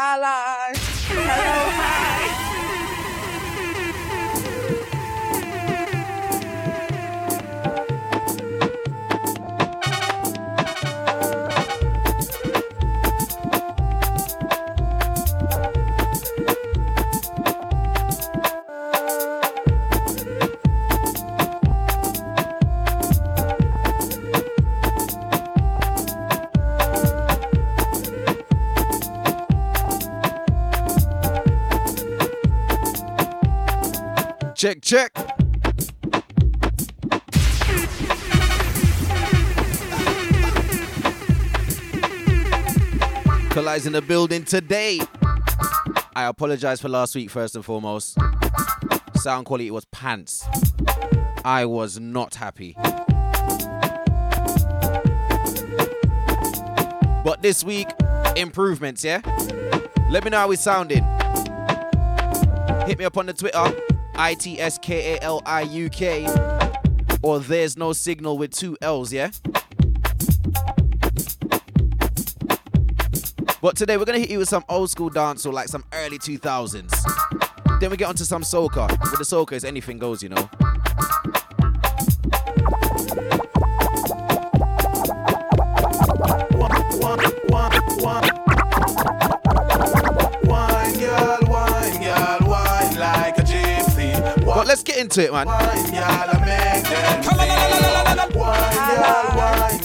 Hello. Check, check. Kali's in the building today. I apologize for last week, first and foremost. Sound quality was pants. I was not happy. But this week, improvements, yeah? Let me know how we sounding. Hit me up on the Twitter, I T S K A L I U K, or there's no signal with two L's, yeah? But today we're gonna hit you with some old school dance or like some early 2000s. Then we get onto some soca. With the soca, it's anything goes, you know. Let's get into it, man. Wine, girl,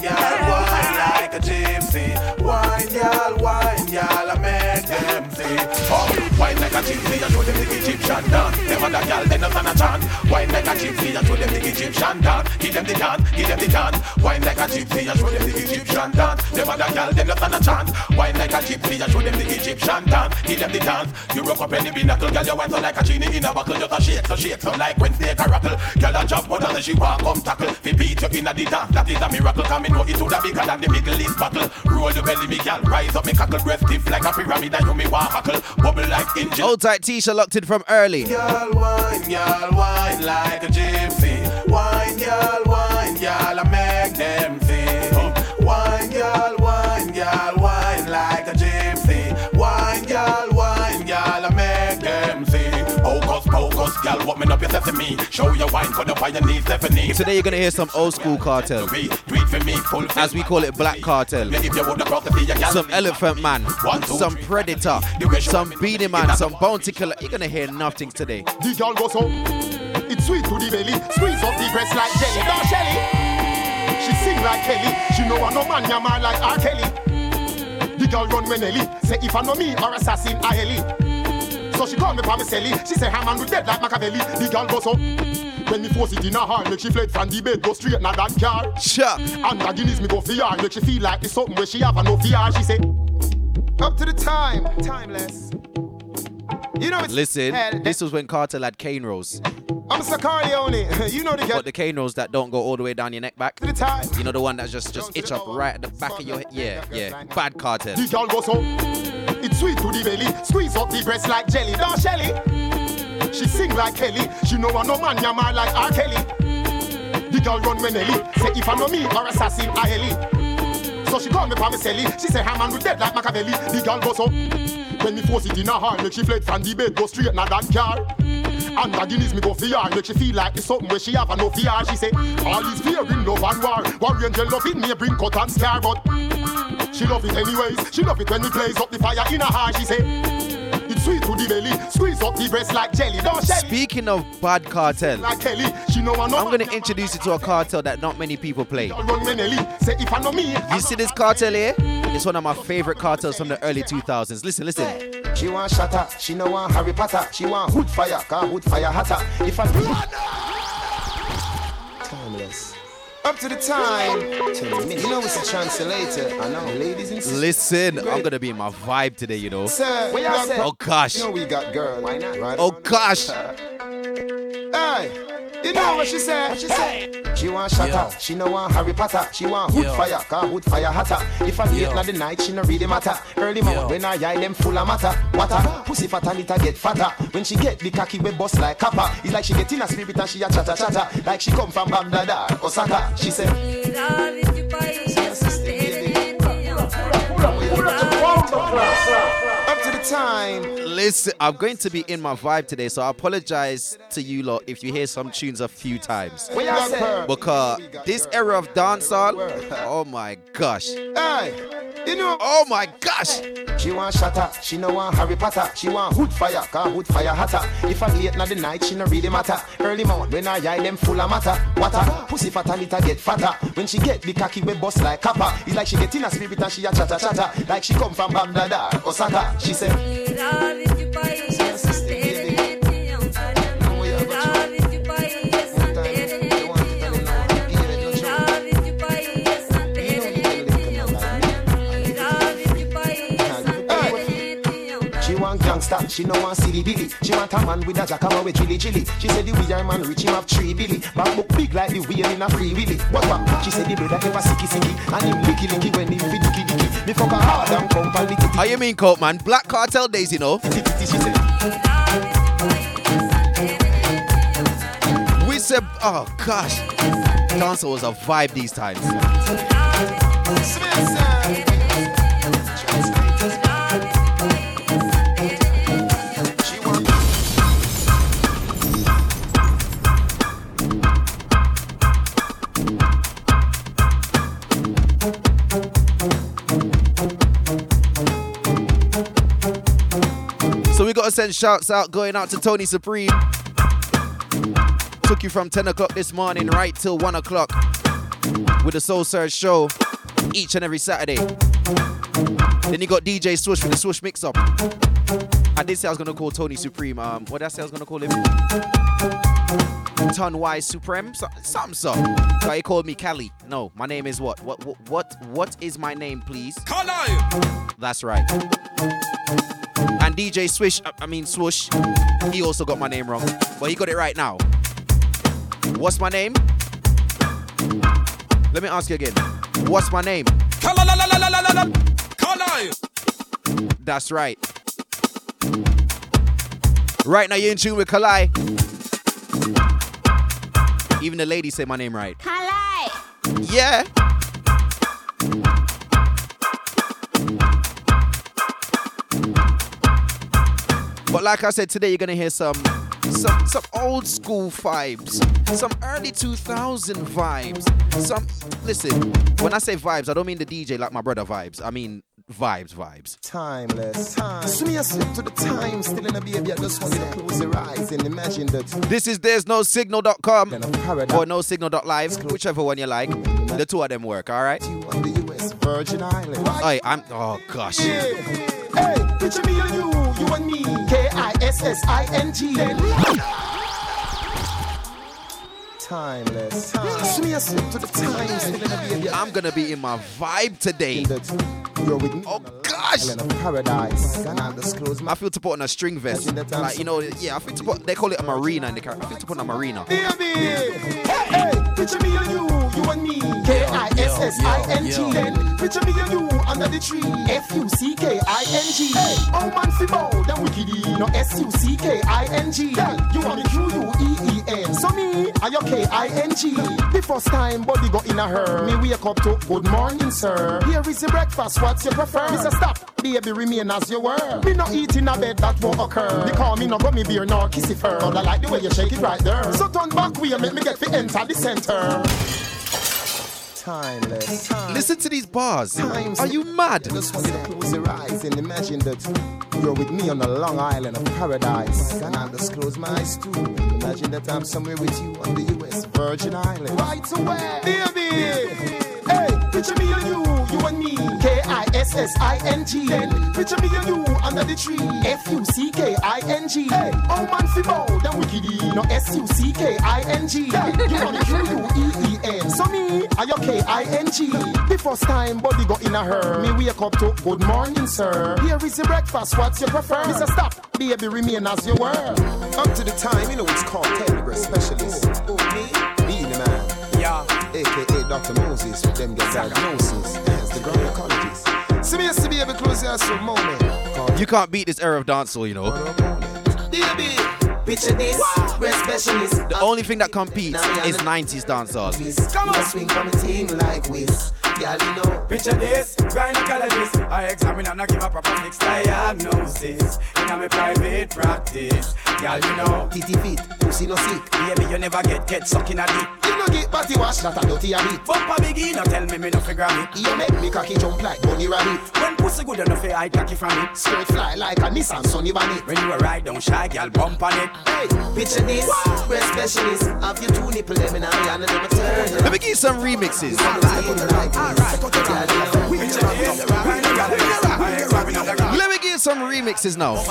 wine like a gypsy, I show them the Egyptian dance. Them other girl, they not stand a chance. Wine like a gypsy, I show them the Egyptian dance. Give them the dance, give them the dance. Wine like a gypsy, I show them the Egyptian dance. Them other girl, they not stand a chance. Wine like a gypsy, I show them the Egyptian dance. Give them the dance. You rock up any binnacle, girl, you wine so like a genie in a buckle. Just a shake, so shake, so like when snake a rattle. Girl, a jump, but as she walk, come tackle. Fi beat you in a the dance, that is a miracle. Come in, know it woulda bigger than the Middle East battle. Roll the belly, me girl, rise up, me cockle, breast stiff like a pyramid, and you me walk hackle. Bubble like. Old tight Tisha locked in from early. Girl, wine, girl, wine like a gypsy. Wine, girl, wine, girl, I make focus, girl, what me up your sesame. Show your wine, put up on your knees, Stephanie. Today you're gonna hear some old school Kartel. Do it for me, full As we call it, black Kartel. If you would have brought the fee, girl, Some elephant man, some predator, some Beenie Man, some bounty killer. You're gonna hear nothing today. The girl goes up. It's sweet to the belly. Squeeze up the breast like jelly. Don't Shelly. She sing like Kelly. She know I no man yama like R. Kelly. The girl run when Ellie. Say if I know me or assassin I Ellie. So she call me for me celly. She say her man will dead like Machiavelli. The girl goes up. Mm-hmm. When me force it in her heart, make she fled from the bed, go straight na that car. Sure. And the Guinness me go for her, make she feel like it's something where she have a no fear. She say, up to the time, timeless. You know it's Listen, hell, this was when Kartel had cane rolls. I'm Mr. Corleone. you know the girl. But the cane rolls that don't go all the way down your neck back. To the time. You know the one that just just itch up right at the back of your head. Yeah, yeah. Bad Kartel. The girl goes up. It's sweet to the belly. Squeeze up the breast like jelly. Don't Shelly. Mm-hmm. She sing like Kelly. She know I no man yama like R. Kelly. Mm-hmm. The girl run when Ellie. Say if I know me or assassin I Ellie. Mm-hmm. So she call me for me celly. She say her man will dead like Machiavelli. The girl goes up. When me force it in her heart, make she fled from the bed, go straight na that car. And the Guinness me go for her, make she feel like it's something where she have a no fear. She say, all is fear in love and war. Warrior angel love it me bring cut and scar, but she love it anyways. She love it when we blaze up the fire in her heart. She say, it's sweet to the belly, squeeze up the breast like jelly. Don't shelly. Speaking of bad Kartel, Like Kelly, she know I know. I'm gonna introduce you to a Kartel that not many people play. Run when Ellie, say if I know me. You see this Kartel here? It's one of my favorite Kartels from the early 2000s. Listen, listen. She want shatter, she no want Harry Potter. She want hood fire, cause hood fire hotter. If I timeless. Up to the time. Tell me, you know it's a translator. I know, ladies and sisters. Listen, I'm gonna be in my vibe today, you know. Sir, what y'all say? Oh gosh. You know we got girl. Why not? Right Oh on. gosh. Hey, you know what she said? What she said? She want shatter, she no want Harry Potter. She want hood fire, cause hood fire hotter. If I late in the night, she no really matter. Early morning when I eye them full of matter. Water, pussy fat and it'll get fatter. When she get the cocky we bust like copper. It's like she get in a spirit and she a chatter chatter. Like she come from Baghdad or Osaka. She said. Up to the time. Listen, I'm going to be in my vibe today, so I apologize to you lot if you hear some tunes a few times. Because this era of dancehall, oh my gosh. You know. Oh my gosh. She want shatter, she no want Harry Potter. She want hood fire, cause hood fire hotter. If I late na the night, she no really matter. Early morning when I eye them full of matter. Water, pussy fatter, little get fatter. When she get the cocky, we bust like copper. It's like she get in a spirit and she a chatter chatter. Like she come from Baghdad or Osaka. She say. She want gangsta, she no want silly billy. She want a man with a jackhammer with chili chili. She said the way man rich him have three billy. Back book big like the wheel in a free willy. What what? She said the brother ever sicky sicky and him licky licky when him fit dicky dicky. Me fuck her hard and come for licky How you mean, Colt, man? Black Kartel days, you know. ticky ticky. She said. We said, oh gosh. Dancehall was a vibe these times. Gotta send shouts out going out to Tony Supreme. Took you from 10 o'clock this morning right till 1 o'clock with the Soul Surge show each and every Saturday. Then you got DJ Swoosh with the Swoosh Mix Up. I did say I was gonna call Tony Supreme. Um, what did I say I was gonna call him? Ton Wise Supreme, so, something so. So he called me Cali. No, my name is what? What? What? What? What is my name, please? That's right. And DJ Swish, I- I mean Swoosh, he also got my name wrong, but he got it right now. What's my name? Let me ask you again. What's my name? That's right. Right now you're in tune with Kali. Even the ladies say my name right. Kali. Yeah. But like I said, today you're gonna hear some some some old school vibes, some early 2000 vibes. Some listen, when I say vibes, I don't mean the DJ like my brother vibes. I mean vibes, vibes. timeless. Time. A to the time, still in a baby. I just want you to close your eyes and imagine that. This is there's no signal.com Then a paradise. or no signal.live, whichever one you like. The two of them work, all right? you on the US Virgin Islands. Hey, I'm oh gosh. Hey, picture me and you, you and me. K I S S I N G. a baby. I'm gonna be in my vibe today. you're with me. Oh gosh. Paradise. I'll disclose my I feel to put on a string vest. Like, you know, yeah, I feel to put, they call it a marina in the car. I feel to put on a marina. baby. Hey, hey, picture me and you, you and me. K I S S I N G. Then picture me and you under the tree. F U C K I N G. Oh man, fi bow, them wickedy. No S U C K I N G. Girl, you want me Q U E E N. So me, I K I N G. The first time body go in a her. Me wake up to good morning, sir. Here is the breakfast. What's your prefer? Mr. Stop, baby, remain as you were. Me no eat in a bed that won't occur. Because me no me beer nor kissy fur. But I like the way you shake it right there. So turn back way, make me get to enter the center. Timeless. Time. Listen to these bars. Times. Are you mad? Just want you to close your eyes and imagine that you're with me on a long island of paradise. And I'll just close my eyes too. Imagine that I'm somewhere with you on the US Virgin Islands. Right away, baby. Hey, picture me and you, you and me. K I S S I N G. Then picture me and you under the tree. F U C K I N G. Hey, oh man, fi bow, them wickedy. No S U C K I N G. You want me Q U E E N. So me, I your K I N G. The first time body got in a her. Me wake up to good morning, sir. Here is your breakfast. What's your prefer? Mr. Stop, baby, remain as you were. Up to the time, you know it's called Telegram Specialist. Me, be the man. Yeah. AKA Dr. Moses, with them get diagnosis. Yes, the gynecologist. See me, see me, baby, close your moment. You can't beat this era of dancehall, you know. Baby, Picture this, we're specialists. The only thing that competes is 90s dancehall. Come on, swing from a team like. Girl, you know. Picture this, gynecologist. I examine and I give a proper fixed diagnosis. In a my private practice. You know. Titty fit, pussy no sick. Baby, you never get get sucking a dick. You no get body wash, that a dirty habit. Bumper biggie, no tell me me no figure it. You make me cocky jump like bunny rabbit. When pussy good enough, I cocky from it. Straight fly like a Nissan Sunny Bonnet. When you a ride down shy, girl, bump on it. Hey, picture this, we're. Have you two nipple them in eye and them turn. Let me give you some remixes. Let me give you some remixes now.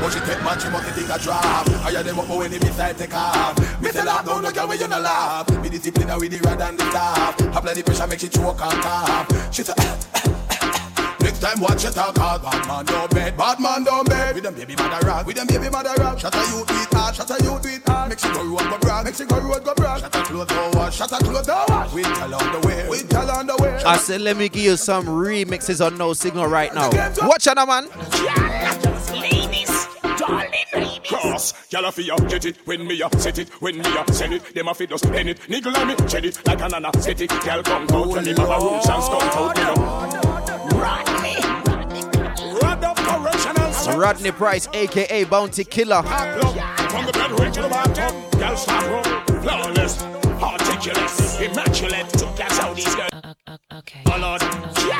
But she take man, she must think a drop. Higher them up when the missile take off. Me say laugh, no, no girl, when you no laugh. Be disciplined with the rod and the staff. Apply the pressure, make she choke and cough. She say. Next eh, eh, eh, time watch your talk hard Bad man don't bed, bad man don't bed With them baby mother rock, with them baby mother rock Shut a youth with hard, shut a youth with she go road go brag, make she go road go brag. Shut a clothes go wash, shut a clothes go wash. Winter on the way, winter on the way. I said, let me give you some remixes on No Signal right now. Watch out, man. Cross, y'all a fi up, get it when me up, set it when me up, send it. Them a fi just pen it, niggle on me, shed it like an anesthetic. Girl come out and when the mama roots and skunk out, you know. Rodney, Rod up correctional Rodney Price, aka Bounty Killer. From the bedroom to the bathtub, girl start roll, flawless, articulate, immaculate. That's how these girls. Okay. Oh, Ballad. Ladies,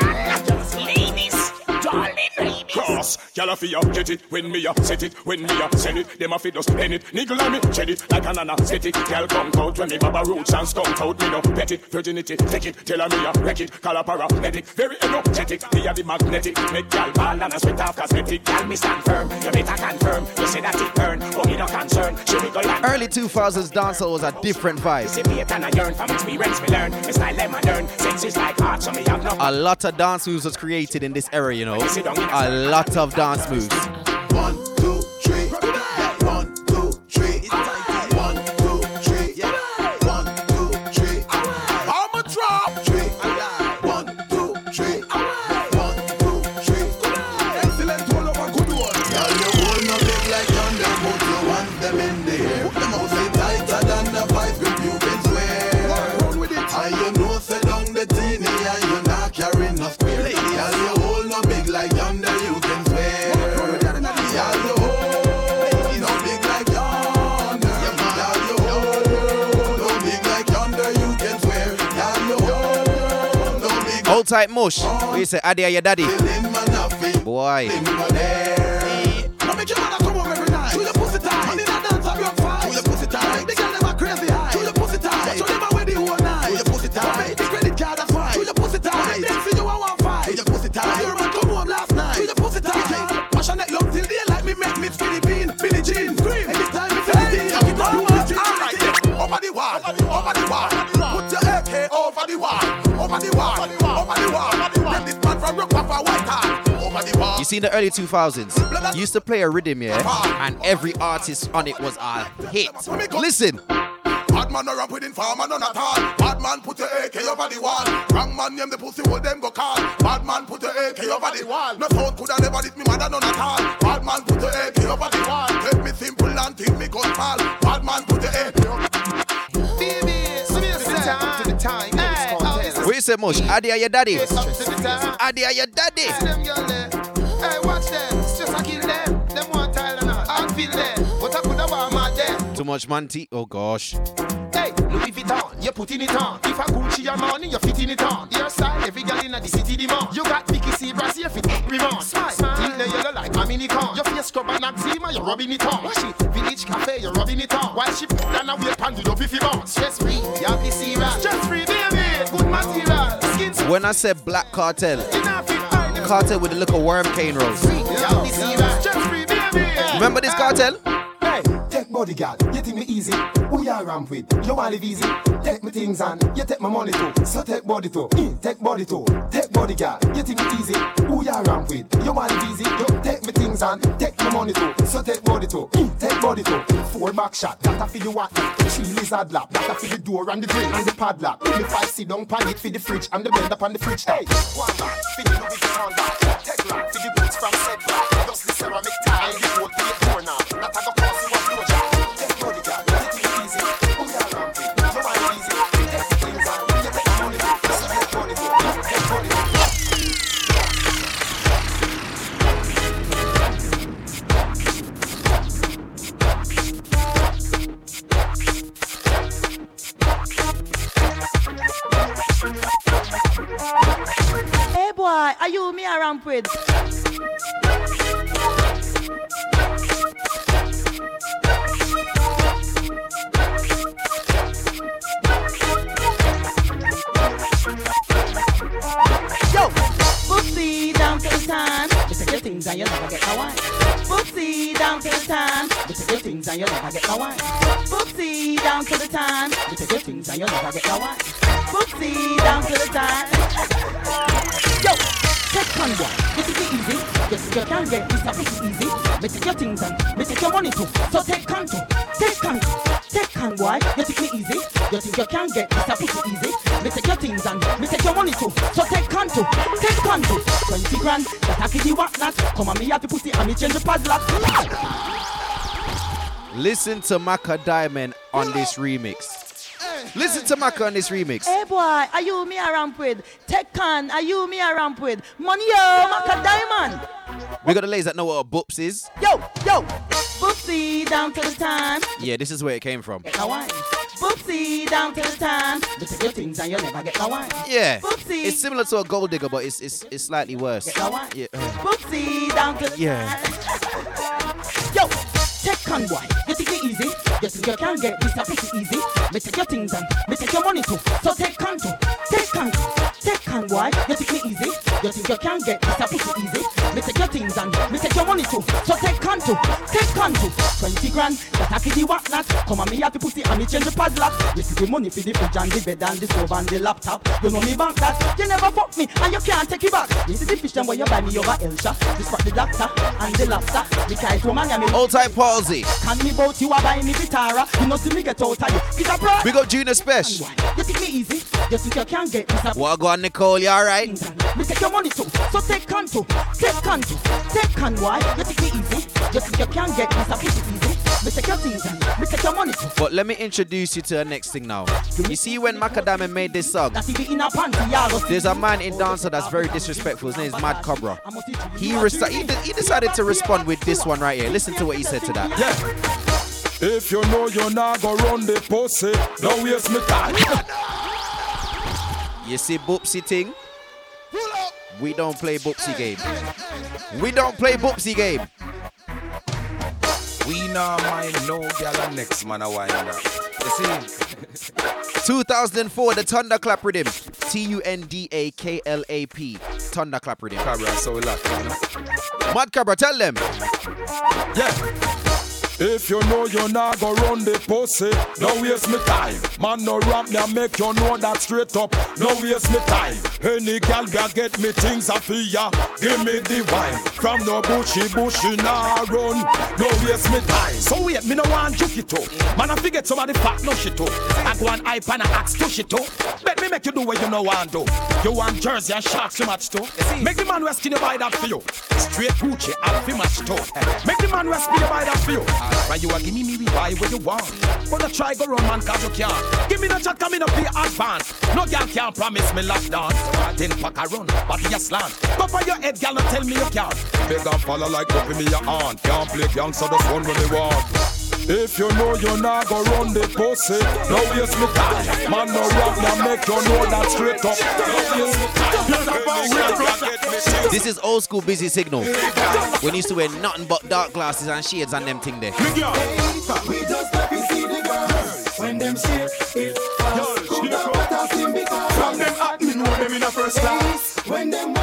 Cross, y'all a fi up, get it when me up, set it when me up, send it. Them a fi just pen it, niggle on me, shed it like an anesthetic. Girl come out when me baba roots and skunk out, me no pet it, virginity, take it, tell her me a wreck it, call a paramedic, very energetic. Me a the magnetic, make ball and a off cosmetic. Me stand firm, you better confirm. You say that it burn, but oh, me no concern. She wiggle and Early 2000s dancehall was a different vibe. dissipate and I yearn from experience me learn. Me style them I learn, sense is like so me have no. A lot of dance moves was created in this era, you know. A lot of dance moves. One, Hold tight, mush. We say, Adi, your daddy. Boy. See in the early 2000s, used to play a rhythm, yeah? And every artist on it was a hit. Listen. Bad man no rap with informer none at all. Bad man put the AK over the wall. Wrong man name the pussy hold them go call. Bad man put the AK over the wall. No phone coulda never hit me mother none at all. Bad man put the AK over the wall. Take me simple and think me gun fall. Bad man put the AK over What you say, mush? Adi, are your daddy. To the time. Adi, your daddy. Them girl there. Hey, watch them. It's just a kill them. Them want Tylenol. I feel them. But I coulda want my them. Too much manti. Oh gosh. Hey, Louis Vuitton, you putting it on. If I Gucci or money, you fitting it on. Your style, every girl in the city demand. You got Vicky Sebras, you fit Remand. Smile, smile. the yellow like a mini con. Your face scrub and eczema, you're rubbing it on. Wash it, Village Cafe, you're rubbing it on. While she put down a wheel pan, do the beefy bone. Stress free, you have the Sebras. Stress free, baby. Good material. Skin When I said black Kartel, enough fit fine. Cartel with a little worm cane rolls. You have the Sebras. Stress free, baby. Remember this Kartel? Hey, body girl, you think me easy? Who you ramp with? You want live easy? Take me things and you take my money too. So take body too, mm, take body too. Take body girl, you think me easy? Who you ramp with? You want live easy? You take me things on. Take the money too, so take body too. Mm, take body too. Four back shot, that a for the water. Three lizard lap, that a for the door and the grill and the padlock. Give me five sit down pan it for the fridge and the blender pan the fridge. Hey, one back, for the Louis Vuitton bag. Take lock for the boots from said back. Just the ceramic the whole change the padlock. Listen to Macka Diamond on this remix. Listen to Macka on this remix. Hey boy, are you me around with? Take con, are you me around with? Money yo, Macka Diamond. We got the ladies that know what a boops is. Yo, yo, Boopsie down to the time. Yeah, this is where it came from. Get wine. Boopsie down to the time. You take your things and you never get no wine. Yeah, Boopsie. it's similar to a gold digger, but it's it's it's slightly worse. Get no wine. Yeah. Boopsie down to the Yeah. time. Take con boy. You think it easy? You think you can get this a pretty easy? Me take your things and me take your money too. So take control, take control, take con boy. You think me easy? You think you can get this a pretty easy? Me take your things and me take your money too. So take control, take control. Twenty grand, that I give you what not. Come on me have the pussy and me change the padlock. You see the money for the fridge and the bed and the stove and the laptop. You know me bank that. You never fuck me and you can't take it back. You see the fish them where you buy me over Elsha. This for the doctor and the lobster. The kite woman and me. Old type palsy. Can me bout you a buy me Vitara. You know see me get out of. It's a. We got Junior Special. You think me easy? Think you can get this What go on, Nicole? You alright? me take your money too. So take control, take control, take con why? You think me easy? You think you can get this a pretty easy? Me take your things and me take your money. But let me introduce you to the next thing now. You see, when Macadam made this song, That if you in a panty, ya go see. there's a man in dancer that's very disrespectful. His name is Mad Cobra. He, reci- he, de- he decided to respond with this one right here. Listen to what he said to that. Yeah. If you know you're not gonna run the pussy, don't waste me time. You see, Boopsy thing? We don't play Boopsy game. We don't play Boopsy game. We nah mind no gal next man a wind up. You see? 2004, the Tunda Klap Rhythm. T U N D A K L A P. Tunda Klap Rhythm. Cabra so we lock? Mad Cobra, tell them. Yeah. If you know you're not gonna run the pussy, don't waste me time. Man, no rap me and make you know that straight up. Don't waste me time. Any gal ga get me things I feel ya. Give me the wine. From no bushy bushy nah run. Don't waste me time. So wait, me no want juke it too. Man, I forget somebody fat no shit too. I go on hype and I ask to shit too. Bet me make you do what you know want do. You want jersey and sharks to match too. Make the man in the buy that for you. Straight Gucci and fi match too. Make the man in the buy that for you. Right, you a give me me we buy what you want. But I try go run man cause you can't. Give me the chat, come in up here advance. No girl can promise me last dance. Then pack a run, body a slant. Go for your head, girl, and tell me you can't. Beg and follow like up in me your aunt. Can't play gang, so just run when they want. If you know you're not gonna run the pussy, no waste me time. Man, no rap, now make you know that straight up. No waste me time. This is old school busy signal. When he used to wear nothing but dark glasses and shades and them thing there. We just let me see the girls when them shake it fast. Cool down, but I sing because from them hot, me know them in a first class. When them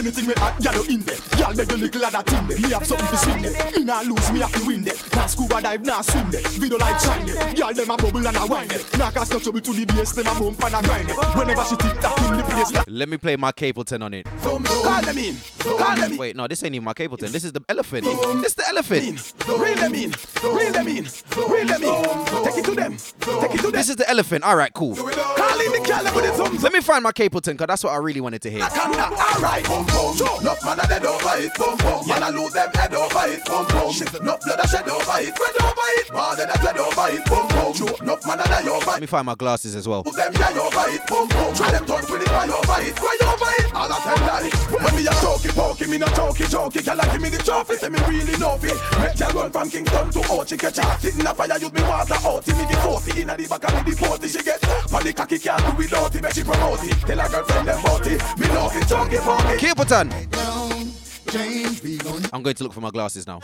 Anything we hot, y'all in there. Y'all make the little of that thing there. Me have something to swing there. Me nah lose, me have to win there. Nah scuba dive, nah swim there. Video like shine there. Y'all them a bubble and a wine there. Cause no trouble to the them a bump and a grind there. Whenever she tick that in the place, like Let me play my Capleton on it. Call them in. Call them in. Wait, no, this ain't even my Capleton. This is the elephant. This the elephant. Reel them in. Reel them in. Reel them in. Take it to them. Take it to them. This is the elephant. All right, cool. Call in the girl with the thumbs Let me find my Capleton, because that's what I really wanted to hear. Alright, boom. Enough man a dead over it, boom boom. Man a lose them head over it, boom boom. Enough blood a shed over it, spread over it. Than a spread over it, boom boom. Enough man a die over Let me find my glasses as well. Lose them die over it, boom boom. Try them touch with it, cry over it, cry over it. All of them die. When me a talkie pokey, me not talkie jokey. Girl, give me the trophy, say me really know it. Make girl run from Kingston to Ochi, catch her. Sit in a fire, use me water out. Me get saucy inna the back of me the party. She get panic cocky, can't do without it. Make she promote it. Tell her girlfriend them about it. Me know it, talkie pokey. I'm going to look for my glasses now.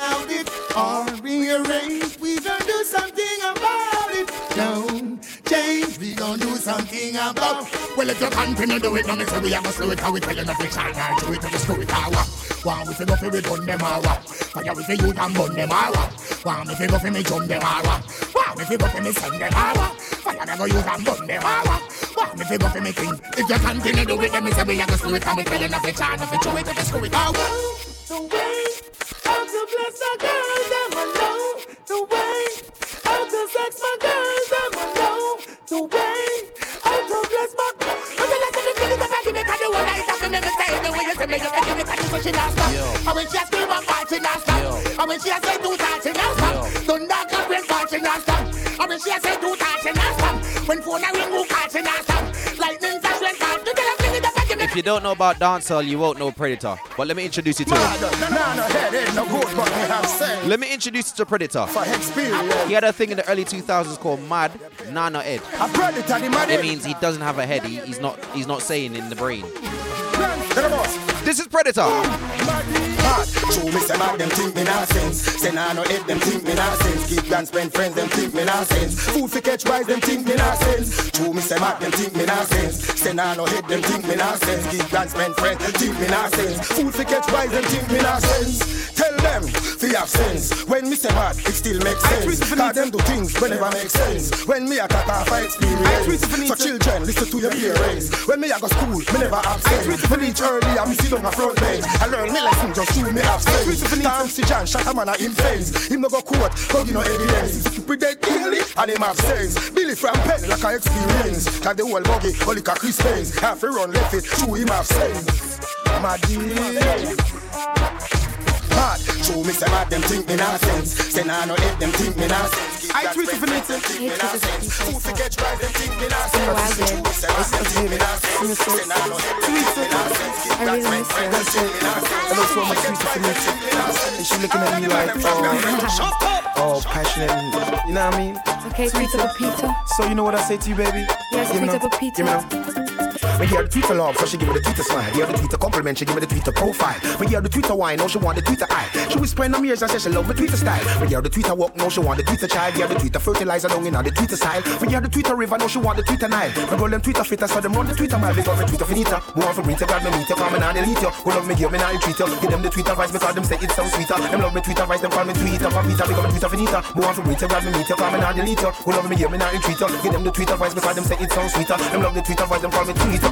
Out it or rearrange. We gon' do something about it. Don't change. We gon' do something about. it. Well, if you continue do it, now me say we a go slow it. How we tell you nothing shine or do it to the screw it hour. Want we fi go fi we gun them hour. Fire we fi youth and burn them hour. Want me fi go fi me jump them hour. Want me fi go fi me send them hour. Fire me go use and burn them hour. Want me fi go fi me king. If you continue do it, then me say we a go slow it. How we tell you nothing shine or do it to the screw it hour. The way how to bless my girls, them alone. The way how to sex my girls, them alone. The way how to bless my But the last of the feelings that I give me, 'cause the one I talk to me, me say the way when phone a ring, who call, she you don't know about dancehall, you won't know Predator. But let me introduce you to him. Nah, no head ain't no good, but we have sense Let me introduce you to Predator. He had a thing in the early 2000s called Mad Nana Ed. A predator, the man It means he doesn't have a head. He, he's not. He's not saying in the brain. Get the boss. This is Predator. Hard. True, me say bad, them think me nah sense. Say nah no head, them think me nah sense. Keep and spend friends, them think me nah sense. Food for catch wise, them think me nah sense. True, me say bad, them think me nah sense. Say nah no head, them think me nah sense. Keep and spend friends, them think me nah sense. Food for catch wise, them think me nah sense. Tell them, fi have sense. When me say bad, it still makes sense. Cause them do things whenever make sense. When me a cut off I experience. So children, listen to your parents. When me a go school, me never absent. Me reach early and me sit on my front bench. I learn me lesson just through me absence. Time see John shot a man a him fence. Him no go court, cause you no evidence. Stupid dead daily and him have sense. Billy from pen like a experience. Cause the whole buggy, only like a Chris Paynes. Half a run left it, through him have sense. My dear. Hard. True, me say bad, them think me nah sense. Say nah no head, them think me nah sense. I tweet if it them think me nah sense. Who to get right, them think me nah sense. Me say bad, them think me nah. Say nah no head, them think me nah. I really miss her. I look so much sweeter for me. And she looking at me like, oh, oh, passionate. You know what I mean? Okay, Peter Pepita. So you know what I say to you, baby? Yes, Give me Peter now. Pepita. Give me now. Hear the Twitter love, so she give me the Twitter smile. You hear the Twitter compliment, she give me the Twitter profile. Me hear the Twitter wine, now she want the Twitter eye. She whisper in my ears and say she love the Twitter style. Me hear the Twitter walk, now she want the Twitter child. Hear the Twitter fertilizer down in on the Twitter style. Me hear the Twitter river, now she want the Twitter Nile. Me girl them Twitter fitter, so them run the Twitter mile. Because me Twitter finita, more for me to grab me meet you, come and I delete you. Who love me give me now treat you. Give them the Twitter vibes because them say it sounds sweeter. Them love me Twitter vibes, them call me Twitter Papita. Because me Twitter finita, more for me to grab me meet you, come and I delete you. Who love me give me now treat you. Give them the Twitter vibes because them say it sounds sweeter. Them love the Twitter vibes, them call me Twitter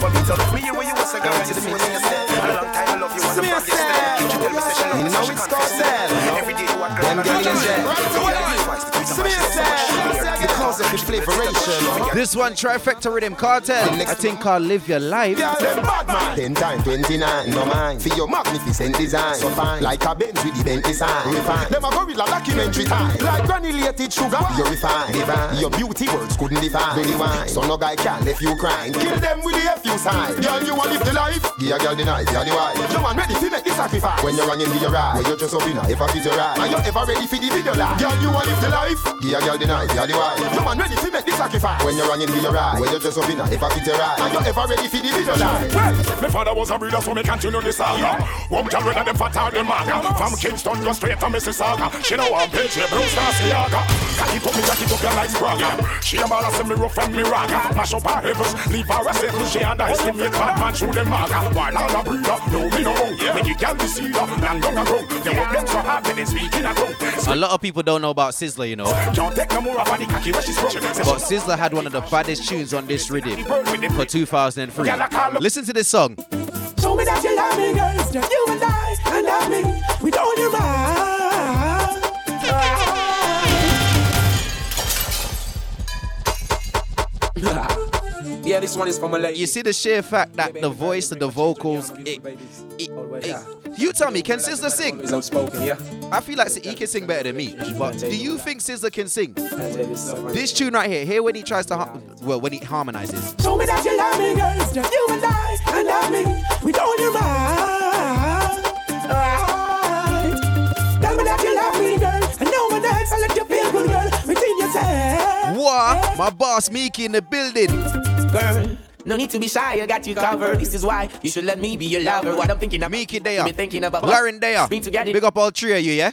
The flavoration. This one, Trifecta Rhythm Kartel. I think called Live Your Life. Ten time, twenty-nine, no mind. For your magnificent design, so fine. Like a Benz with the Bentley sign. Refine. Them a gorilla documentary time. Like granulated sugar. You refine, divine. Your beauty words couldn't define. Really. So no guy can left you crying. Kill them with the FU sign. Girl, you want live the life. Give a girl the knife, yeah the wife. You man ready to make the sacrifice. When you're running, give your ride. When you just up in if I fit your ride. Are you ever ready for the video life? Girl, you want live the life. Give a girl the knife, yeah the wife. You man ready to make the sacrifice. When you're running, give your ride. When you just up in if I fit your Are ride. you ever ready for the video life? Well, my father was a breeder, so me continue the saga. One can run them fat out the maga. From Kingston go straight to Mississauga. She know I'm bitch, Bruce Narciaga. Cock it up, me jack it up, you like Spragga. She a ball, send me rough and me raga. Mash up her heavens, leave her a settle. She underestimate bad man through the maga. While I'm a breeder, no me no. the girl to see her. And down a ground. They walk them so hard when they speak in a tongue. A lot of people don't know about Sizzla, you know. Can't take no more of the cocky where she's from. But Sizzla had one of the baddest tunes on this rhythm for 2003. Listen to this song. Show me that you love me, girl. It's just you and I, and I me with all your mind. yeah, this one is from a lady. You see the sheer fact that the voice and the vocals, it, it, it, you tell me, can Sizzla sing? Is outspoken, yeah. I feel like he can sing better than me. But do you think Sizzla can sing? This tune right here, here when he tries to, well, when he harmonizes. Show me that you love me, girl. It's just you and I, and I me with all your mind. Right. Tell me that you love me, girl. And no one else, I let you feel good, girl. Within yourself. What? My boss Miki in the building. Girl. No need to be shy, I got you covered. This is why you should let me be your lover. What I'm thinking of Miki there, be thinking about Lauren there. Been together. Big up all three of you, yeah.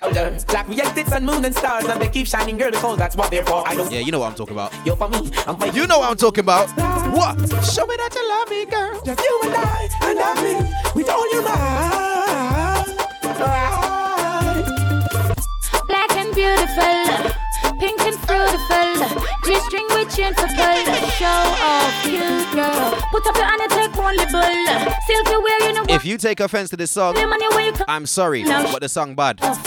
Like we exits and moon and stars, and they keep shining, girl. Because that's what they're for. I don't. Yeah, you know what I'm talking about. You're for me, I'm for you. know what I'm talking about. What? Show me that you love me, girl. Just you and I, and I me with all your mind. Black and beautiful pink and fruitful. G-string with for pull. Show off, cute girl. Put up your hand and take one. Silky wear, you know If you take offense to this song, I'm sorry, but the song bad. Oh.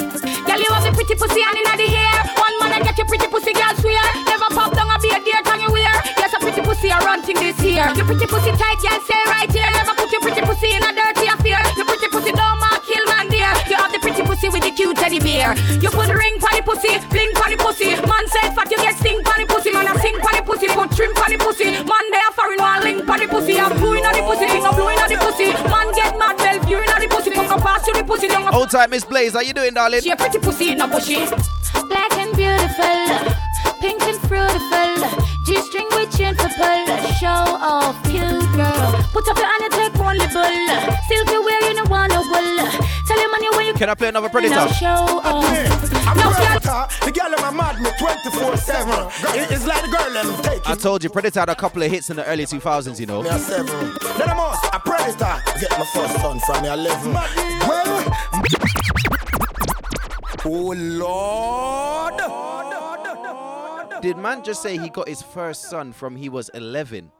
Girl, you have a pretty pussy and in the hair. One man and get your pretty pussy, girl, swear. Never pop down a beard, dear, can you wear? Yes, a pretty pussy, a run thing this year. Your pretty pussy tight, girl, stay right here. Never put your pretty pussy in a dirty affair. Your pretty pussy pussy with the cute teddy bear. You put ring on the pussy, bling on the pussy. Man said fat, you get sting on the pussy. Man, I sing on the pussy, put trim on the pussy. Man, they are foreign, one link on the pussy. I'm blowing on the pussy, no blowing on the pussy. Man, get mad, well, viewing on the pussy. Come come pass to the pussy, don't Old time Miss Blaze, how you doing, darling? She a pretty pussy in a bushy. Black and beautiful, pink and fruitful. G-string with chain for pull. Show off, cute girl. Put up your hand and take one bull. Silky can I play another predator? Now show off. I'm no, predator. The girl in my mad me 24 7. It's like the girl I'm taking. I told you, Predator had a couple of hits in the early 2000s, you know. Me a seven. Then I'm a predator. Get my first son from me 11. Well, oh Lord. Did man just say he got his first son from he was 11?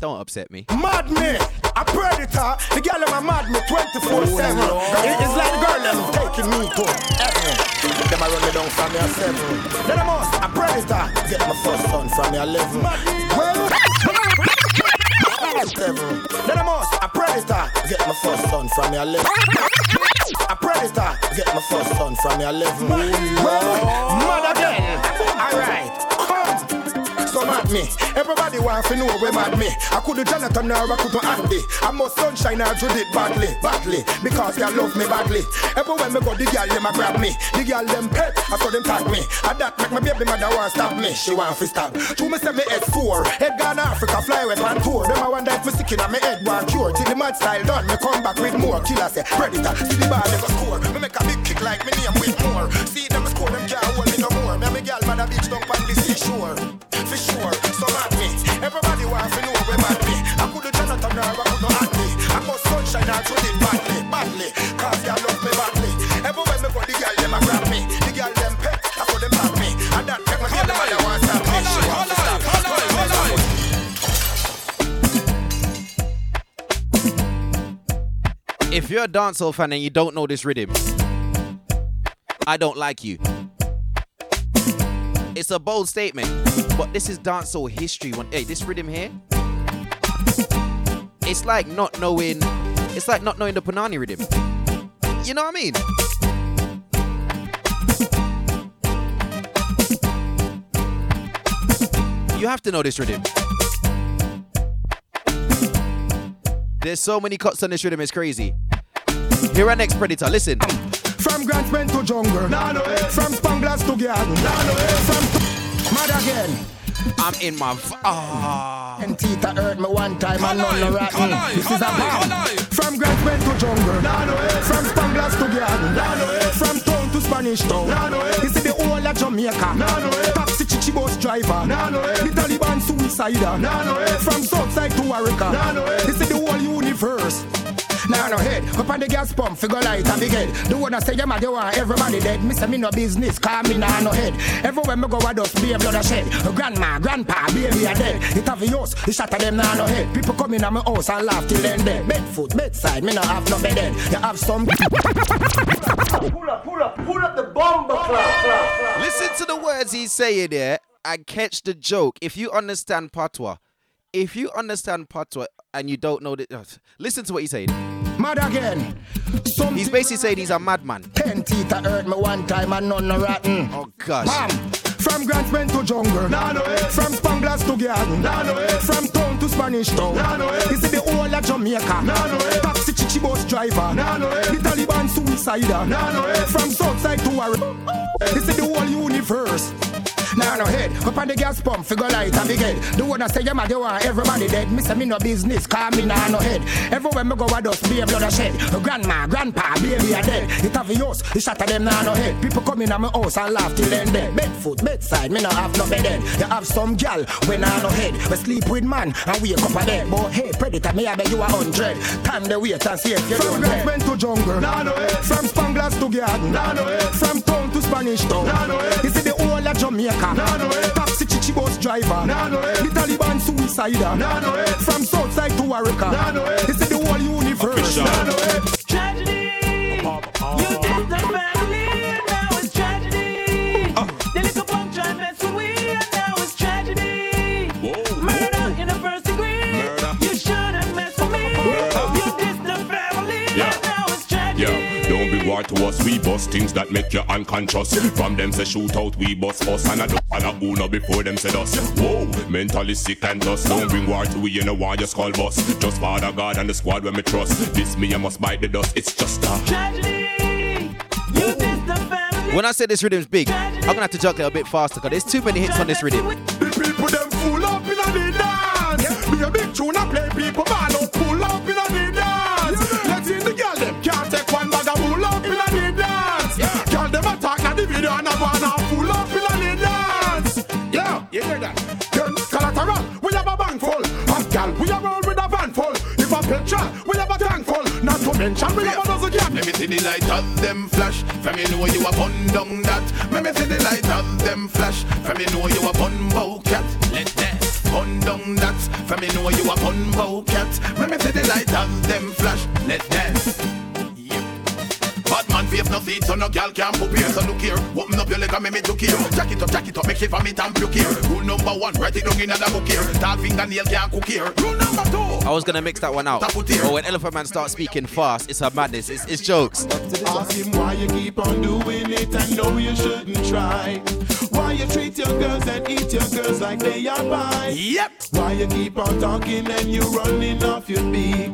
Don't upset me. Mad me, a predator. The girl in my mad me 24 7. It's like the girl them taking me to heaven. Them a run me down from me a 7. Then I'm a predator. Get my first son from me 11. Well, seven. Then I'm a predator. Get my first son from me 11. A predator. Get my first son from me 11. Well, mad again. Alright so mad me. Everybody want to know where mad me. I could do Jonathan or I could do Andy. I must sunshine or Judith badly, badly. Because they love me badly. Everywhere me go, the girl them a grab me. The girl them pet, I saw them tag me. And that make my baby mother want stop me. She want to stop. To me say me head sore. Head gone Africa, fly with on tour. Them I wonder if me sick in my head want cure. Till the mad style done, me come back with more. Killer say, Predator, see the bar never score. Me make a big kick like me name with more. See them score, them can't hold me no more. Me and me girl mother bitch don't on the seashore for sure. So mad me. Everybody want to know where mad me. I could do Jonathan or I could do Andy. I must sunshine or to it badly, badly. Cause you love me badly. Everywhere me go, the girl them a grab me. The girl them pet, I saw them tap me. And that make my baby mother want to stop me. She want to stop. If you're a dancehall fan and you don't know this rhythm, I don't like you. It's a bold statement, but this is dancehall history. When hey, this rhythm here, it's like not knowing. It's like not knowing the Punani rhythm. You know what I mean? You have to know this rhythm. There's so many cuts on this rhythm, it's crazy. Here our next predator, listen. From Grants Pen to Jungle, nah, no from Spanglers to Garden, nah, no from Mad Again. I'm in my. Ah. And Tita hurt me one time and none no rotten. This is a bomb. From Grants Pen to Jungle, nah, no from Spanglers to Garden, nah, no from town to Spanish town. Nah, no this is the whole of Jamaica. Nah, no Taxi chichi bus driver. Nah, no the Taliban suicider. Nah, no from Southside to Warwick. Nah, no this is the whole universe. Nah, no head. Up on the gas pump, figure light a big head. The one I say, yeah, man, you want everybody dead. Me say, me no business, call me nah, no head. Everywhere me go, I just be a blood a shed. Grandma, grandpa, baby, are dead. It have a use, it shatter them, nah, no head. People come in at my house and laugh till then dead. Bed foot, bedside, me no have no bed end. You have some. Pull up, pull up, pull up the bomber club. Listen to the words he's saying there and catch the joke. If you understand patois, if you understand patois and you don't know the, uh, listen to what he's saying. Mad again. He's basically saying he's a madman. Ten teeth that hurt me one time and none no rotten. Oh gosh. Bam. From Grantsman to jungle. Nah, no way. From Spanglers to garden. Nah, no way. From town to Spanish town. Nah, no way. You see the whole of Jamaica. Nah, no way. Taxi chichi bus driver. Nah, no way. The Taliban suicider. Nah, no way. From Southside to Warri. You see the whole universe. Nah, no head. Up on the gas pump, figure light a big head. The one I say, yeah, man, you want everybody dead. Me say, me no business, call me nah, no head. Everywhere me go, I just be a blood shed. Grandma, grandpa, baby are dead. It have a use, it shatter them nah, no head. People come in at my house and laugh till then dead. Bed foot, bedside, me no have no bed. You have some gal when I no head. We sleep with man and we wake up a dead. But hey, predator, me I beg you a hundred. Time the wait and see if you From Grants Pen to jungle. Nah, no way. From Spanglers to garden. Nah, no way. From town to Spanish town. Nah, no way. You see the whole of Jamaica. Nah, no. Eh. Taxi chichi bus driver. Nah, no. Eh. The Taliban suicider. Nah, no. Eh. From Southside to Warwick. Nah, no way. The whole universe. Nah, no war to us. We bust things that make you unconscious. From them say shoot out, we bust us. And I don't follow who no before them said us. Whoa, mentally sick and dust. Don't bring war to we, you know why you call bust. Just Father God and the squad when me trust. This me, I must bite the dust. It's just a Tragedy. You the family. When I say this rhythm's big, I'm gonna have to jog it a bit faster because there's too many hits on this rhythm. Not to mention we have a dozen. Let me see the light of them flash. From me know you a bun down that. Let me see the light of them flash. From me know you a bun bow cat. Let that bun down that. From me know you a bun bow cat. Let me see the light of them flash. Let that. Bad man face no seat, so no gal can put here. So look here, open up your leg and make me look here. Jack it up, jack it up, make shit for me tamp look here. Rule number one, write it down in the book here. Tall fingernail can't cook here. Rule number two. I was gonna mix that one out. But when Elephant Man starts speaking fast, it's a madness. It's, it's jokes. Ask him why you keep on doing it and know you shouldn't try. Why you treat your girls and eat your girls like they are pie. Yep. Why you keep on talking and you running off your beak.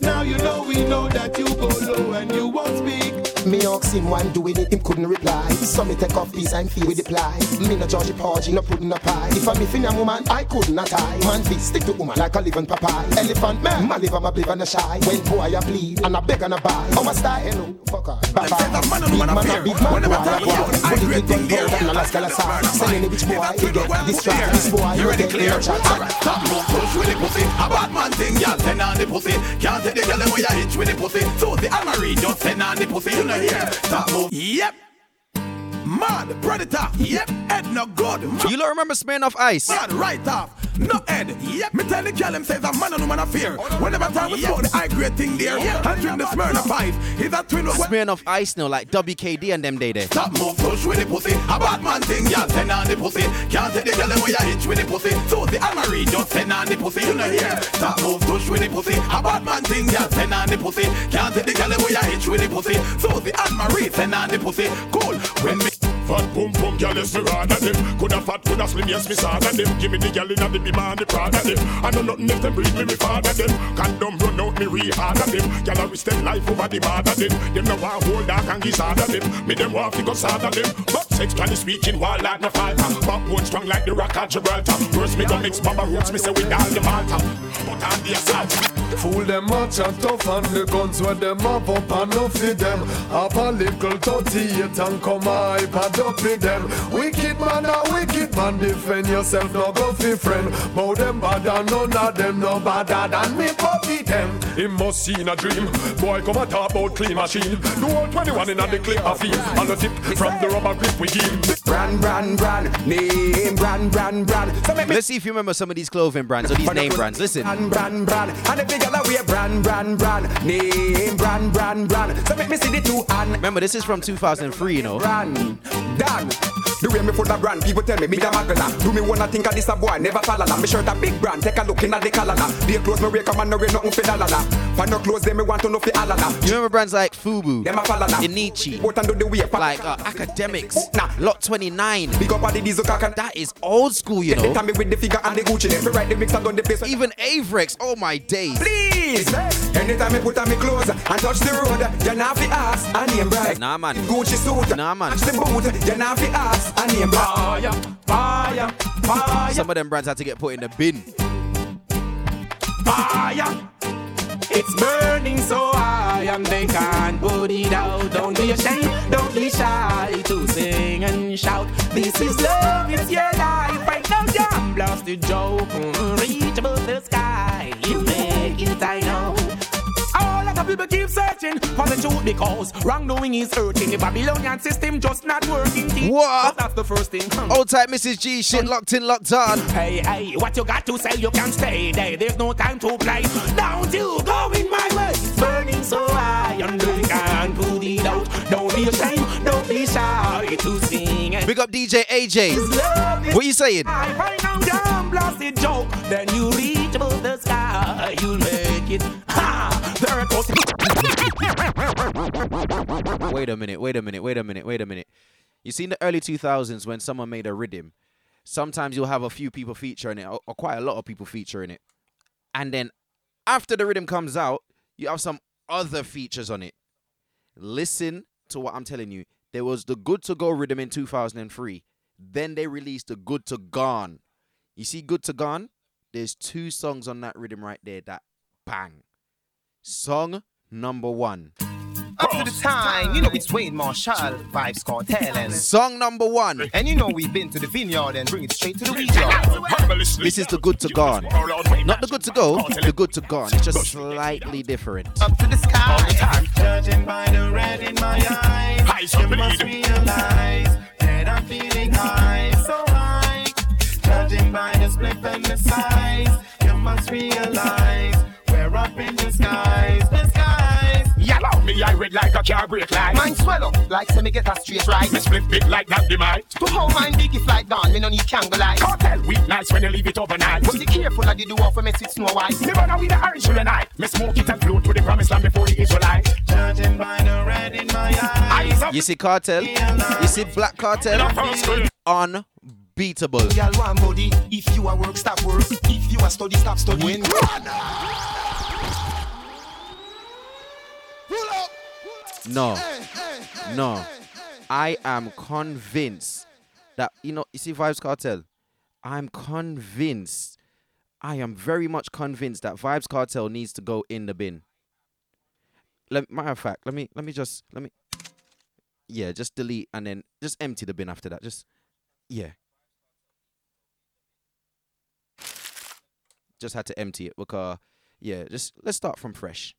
Now you know we know that you go low and you won't speak. Me ask him one doing it, him couldn't reply. So me take off piece and feel with the ply. Me no charge the porgy, no putting a pie. If I'm a a woman, I couldn't a tie. Man be stick to woman like a living papaya. Elephant man, my bliv and a shy. When boy I bleed and I beg and I buy. Oh, Our style, hello, fuck her. Bye bye. Big man a big man, boy I walk. Put it in gun powder and a last. Send any bitch boy, he get distracted. This boy, You ready clear? chat. Top move push with the pussy. A bad man thing, y'all send on the pussy. Can't take the girl away you hitch with the pussy. So the Almarie just send on the pussy. You know here. Top move. Yep. Mad predator. Yep. Head no good. You don't remember Smirnoff Ice? Mad right off. No head. Yep. Me tell the girl him says a man and woman affair. Whenever time we smoke the high grade thing there. And drink the Smirnoff Ice. He's a twin with Smirnoff Ice now, like WKD and them day there. Top move push with the pussy. A bad man thing, y'all send on the pussy. Can't take the girl away you hitch with the pussy. So the Almarie just send on the pussy. You know here. Top move push with the pussy. A bad man thing, y'all send on the pussy. Can't take the girl away you hitch with the pussy. So the Almarie send on the pussy. Cool. When me Fat boom boom, girl, yes, me rather them. Coulda fat, coulda slim, yes, me sadder them. Give me the girl inna the bima and the prada them. I know nothing if them breed me, me father them. Condom run out me re harder them. Girl, I risk them life over the bother them. Them no want hold dark and give harder them. Me them want to go sadder them. But sexually speaking, while like no falter. Backbone strong like the rock of Gibraltar. First me go mix Baba roots, me say with all the Malta. put on the assault. Fool them much and tough and the guns where them have up and no feed them. Have a little 38 and come I pad up with them. Wicked man a wicked man, defend yourself, no go fi friend. Bow them bad and none of them no badder than me puppy them. He must see in a dream. Boy come a talk about clean machine. The whole 21 in a the clip of field. And the tip from the rubber grip we give. Brand, brand, brand, name, brand, brand, brand. So Let's see if you remember some of these clothing brands or these name brands. Listen. brand, brand, brand. And the big girl wear brand, brand, brand, name, brand, brand, brand. So make me see the two and Remember, this is from 2003, you know. brand, done. The way me full the brand, people tell me me a magala. Do me wanna think of this a boy, never follow la. Me shirt a big brand, take a look inna the la. They clothes me wear come and no wear nothing fi dollar la. For no clothes them me want to know fi alala. You remember brands like Fubu, Them a follow la. Inichi, and do the way like uh, Akademiks, Nah. Lot 29. Big up all the diesel and That is old school, you know. me with the figure and the Gucci. Them fi write the mix and done the place. Even Avirex, oh my days. Please, anytime I put on me clothes and touch the road, you not fi ask a name brand. Nah, man. Gucci suit, Nah, man. Touch the boot, you not fi ask a name brand. Fire, fire, fire, Some of them brands had to get put in the bin. fire. It's burning so high and they can't put it out. Don't be ashamed, don't be shy to sing and shout. This is love, it's your life. Right now, jam blasted joke. Mm, Reach above the sky, you I know. All of the people keep searching for the truth because wrongdoing is hurting. The Babylonian system just not working. What? But that's the first thing. Old type Mrs. G shit locked in, locked on. Hey, hey, what you got to say, you can't stay there. There's no time to play. Don't you go in my way. It's burning so high, and they can't put it out. Don't be ashamed, don't be shy to Big up DJ AJ. What you saying? high. Right now, damn blasted joke. Then you reach above the sky, you'll make it. Ha! There goes. Wait a minute, wait a minute, wait a minute, wait a minute. You see in the early 2000s when someone made a rhythm, sometimes you'll have a few people featuring it, or quite a lot of people featuring it. And then after the rhythm comes out, you have some other features on it. Listen to what I'm telling you. There was the Good to Go rhythm in 2003. Then they released the Good to Gone. You see Good to Gone? There's two songs on that rhythm right there that bang. Song number one. Up to the time, you know it's Wayne Marshall, Vibes Cartel, and, Song number one. and you know we've been to the vineyard and bring it straight to the region. This is the good to gone. Not the good to go, the good to gone. It's just slightly different. Up to the sky. Judging by the red in my eyes, Eyes you must realize that I'm feeling high, so high. Judging by the split and the size, you must realize we're up in the skies, the skies. Yellow me, I red like a car brake light. Mine swell up like semi get a straight right. Me split big like that demise. To how mine big if like gone, me no need candle light. Cartel weak nice when you leave it overnight. But be careful of the do off when mess with Snow White. Me run with the Irish and I. Me smoke it and flow to the promised land before the Israelites. Judging by the red in my eyes, Eyes. You see Cartel? You see Black Cartel? the first screen. Unbeatable. Y'all want body. If you a work, stop work. If you a study, stop studying. No. No. I am convinced that, you know, you see Vibes Cartel? I'm convinced. I am very much convinced that Vibes Cartel needs to go in the bin. Let, matter of fact, let me let me just let me yeah, just delete and then just empty the bin after that. Just yeah. Just had to empty it because yeah, just let's start from fresh.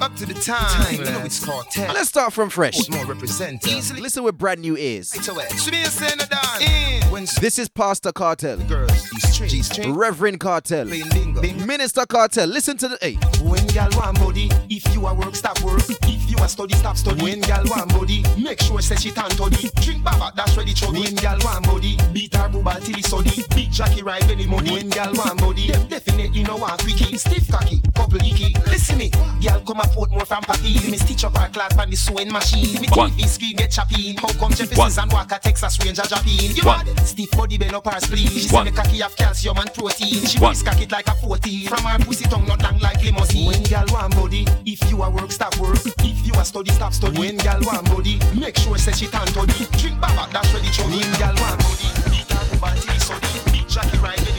Up to the time, you know it's cartel. Let's start from fresh. More represent. Easily. Listen with brand new ears. Right away. Should be a saying done. In. When This is Pastor Cartel, girls, G-string, G-string, Reverend Cartel. Minister Cartel. Listen to the hey. When y'all want body, if you a work, stop work. If you a study, stop study. When y'all want body, make sure say she tan toddy. Drink baba, that's ready chubby. When y'all want body, beat her booba till he study. Big Jackie ride belly money. When y'all want body, them definitely no want quickie. Stiff cocky, couple icky. Listen me, y'all come afford more from papi. Me stitch up her class on the sewing machine. Me One. TV screen get choppy. How come Jefferson's and Walker Texas Ranger Japan? You One. mad? Stiff body bend up her spleen. She say One. me cocky have calcium and protein. She One. whisk cock it like a 14. From her pussy tongue not long like limousine. When y'all want body, if you a work, stop work. If you a study, stop study. When y'all want body, make sure say she tan toddy. Drink baba, that's ready chubby. When y'all want body, beat her booba till he soddy. Big Jackie ride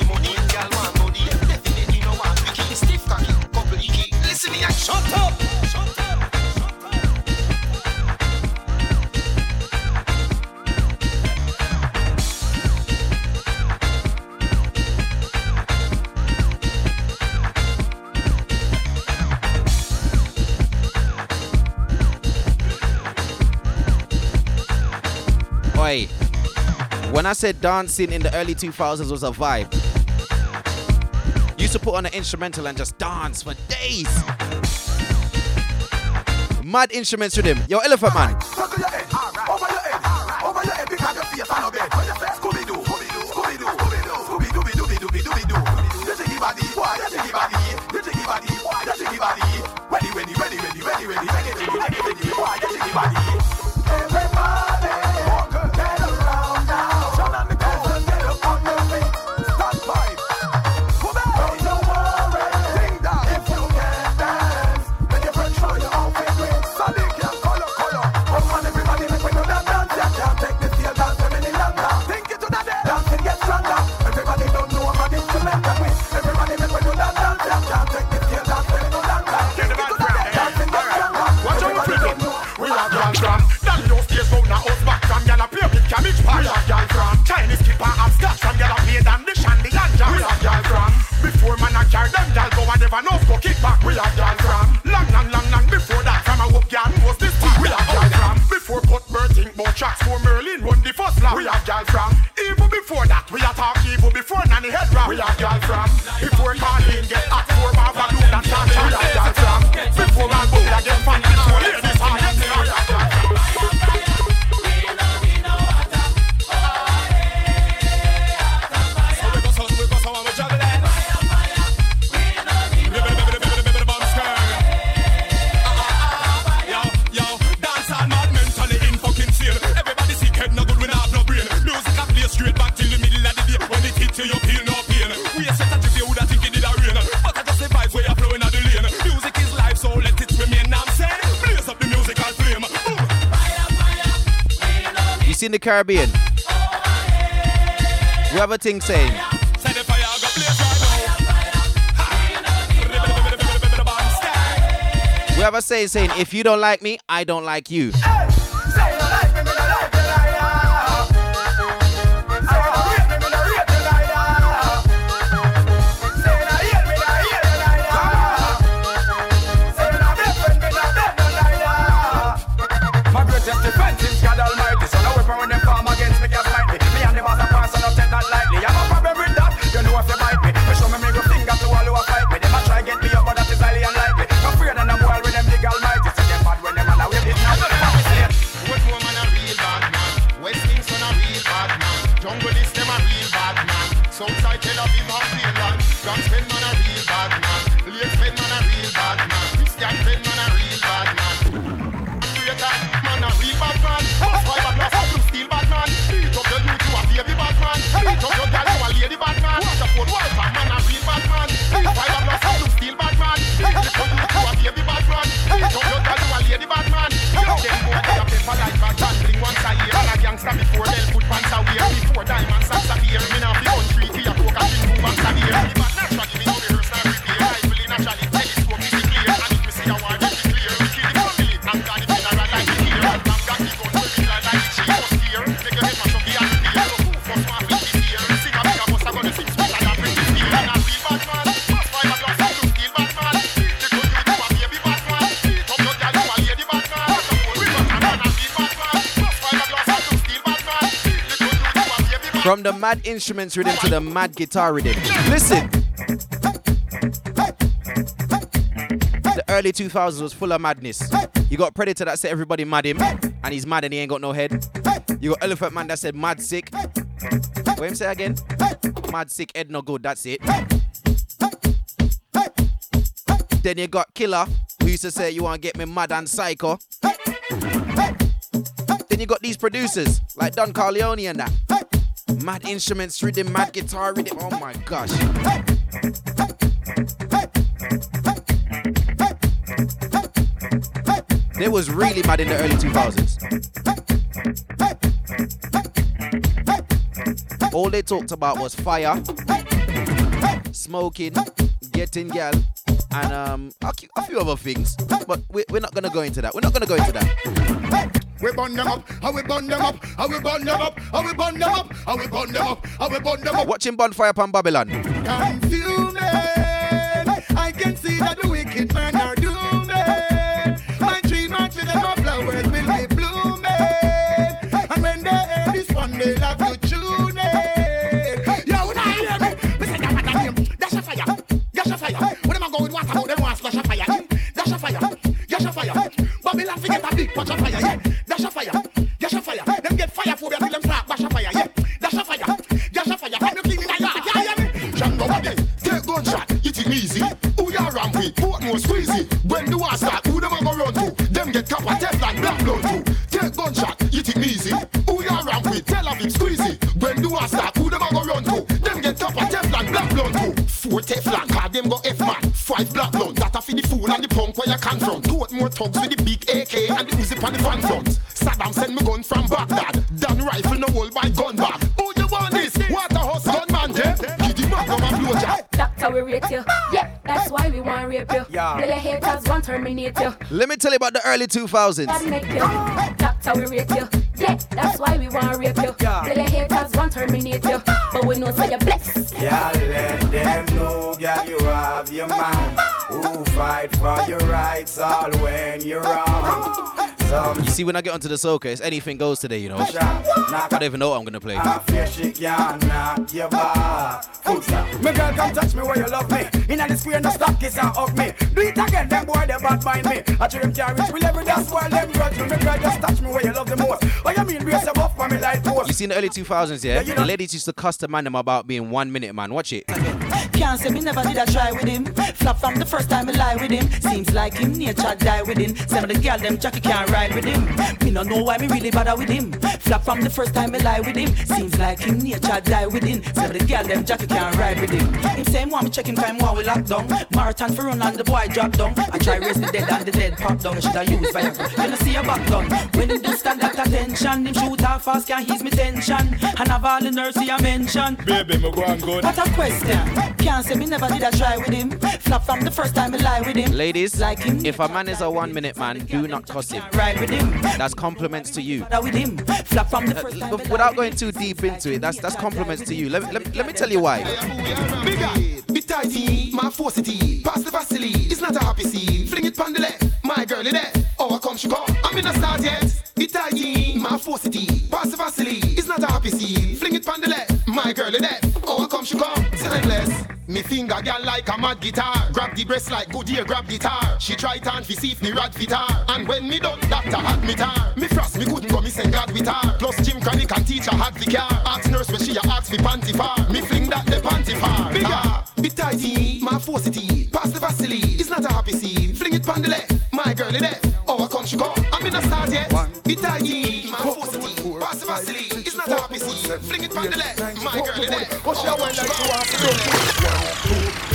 me and shut up. Oi. When I said dancing in the early 2000s was a vibe, used to put on an instrumental and just dance for days. Mad instruments with him. Yo, Elephant Man. Never know go kick. We are girl from long, long, long, long before that from a whoop gyal was this team. We are girl from before Cuthbert think about tracks for Merlene run the first lap. We are girl from even before that we are talk even before Nanny head rap. We are girl from before Carlin get hot Seen the Caribbean? A thing saying. A saying saying, if you don't like me, I don't like you. From the mad instruments rhythm to the mad guitar rhythm. Listen. The early 2000s was full of madness. You got Predator that said everybody mad him, and he's mad and he ain't got no head. You got Elephant Man that said mad sick. What him say again? Mad sick, head no good, that's it. Then you got Killer, who used to say you want to get me mad and psycho. Then you got these producers, like Don Corleone and that. Mad instruments rhythm, mad guitar rhythm. Oh my gosh. They was really mad in the early 2000s. All they talked about was fire, smoking, getting gal, and um, a few- a few other things. But we, we're not gonna go into that. We're not gonna go into that. We burn them up, how we burn them up, how we burn them up, how we burn them up, how we burn them up, how we burn them up. Watching Bonfire Pan Babylon. I can see that the wicked man are doomed. My tree branch with my flowers will be blooming. And when they hear this one, they'll have to tune it. Yo, now hear me. Me say, that's a fire. Dash a fire. When them a go with water, them want splash a fire. Dash a fire. Dash a fire. Babylon forget a big patch of fire, yeah. Dash a fire, dash a fire. Them get fire phobia till them start bash a fire, yeah. Dash a fire, dash a fire. The clean in a yard, yeah, yeah. Django again, take gunshot, it is easy. Who ya ramp with? Portmore squeezy. When the war start, who them a go run to? Them get copper, Teflon, black blood too. Take gunshot, it is easy. Who ya ramp with? Tel Aviv squeezy. When the war start, who them a go run to? Them get copper, Teflon, black blood too. Four Teflon, cause them go F man. Five black punk where you can from. more thugs with the big AK and the Uzi on the van front. Saddam send me gun from Baghdad. Dan rifle no hold by gun bag. Who you want this? Waterhouse gunman, yeah? Give the man come and blow jack. That's how we rate you. Yeah, that's why we want rape you. Yeah. Little haters want terminate you. Let me tell you about the early 2000s. That make you. That's how we rate you. Yeah, that's why we want rape you. Little haters want terminate you. But we know say you're blessed. Yeah, let them know, girl, you have your man who fight for your rights all when you're wrong. Some You see, when I get onto the soca, it's anything goes today, you know. I don't even know what I'm gonna play. fear she can knock your back. Full stop. Me girl, come touch me where you love me. Inna the square, no stop kiss and hug me. Do it again, them boy they bad mind me. I tell them can't reach me level, that's why them grudge me. Me girl, just touch me where you love the most. What you mean, raise them up for me like You see, in the early 2000s, yeah, the ladies used to cuss the man them about being one minute, man. Watch it. Can't say me never did a try with him. Flop from the first time I lie with him. Seems like him nature die with him. Some of the girl them Jackie can't ride with him. Me no know why me really bother with him. Flop from the first time I lie with him. Seems like him nature I die with him. Some of the girl them Jackie can't ride with him. Him say him want me check him time while we lock down. Marathon for run and the boy drop down. I try raise the dead and the dead pop down. I should have used fire. You know see a back down. When him do stand at attention, him shoot off fast can't ease me tension. And have all the nurse I mention. Baby, me go and good. What a question. Can't say me never did a try with him. Flop from the first time I lie with him. Ladies, like him. if a man is a one minute man, do not cuss him. Ride with him. That's compliments to you. Bother with him. Flop from the Uh, first time. but without going too deep into it, that's that's compliments to you. Let, me- let, me- let me tell you why. Bigger, be tighty, my forcity. Pass the Vasily, it's not a happy scene. Fling it pon the left, my girl in there. Oh, I come, she come. I'm in a start yet. Be tighty, my forcity. Pass the Vasily, it's not a happy scene. Fling it pon the left, my girl in there. Oh, I come, she come. Timeless. Me finger girl like a mad guitar. Grab the breast like good ear, grab guitar. She try tan fi see if me rad fit her. And when me done, doctor admit her. Me frost, me couldn't go, me send God with her. Plus Jim Chronic and teacher had the car. Ask nurse when she a ask fi panty far. Me fling that the panty far. Bigger, be tighty, my forcity. Pass the Vasily, it's not a happy scene. Fling it pon the left, my girl in there. Oh, I come, she come. I'm in a start yet. Be tighty, my forcity. Pass the Vasily, not a. Fling it pon the left, my girl in there. What's your way like you want?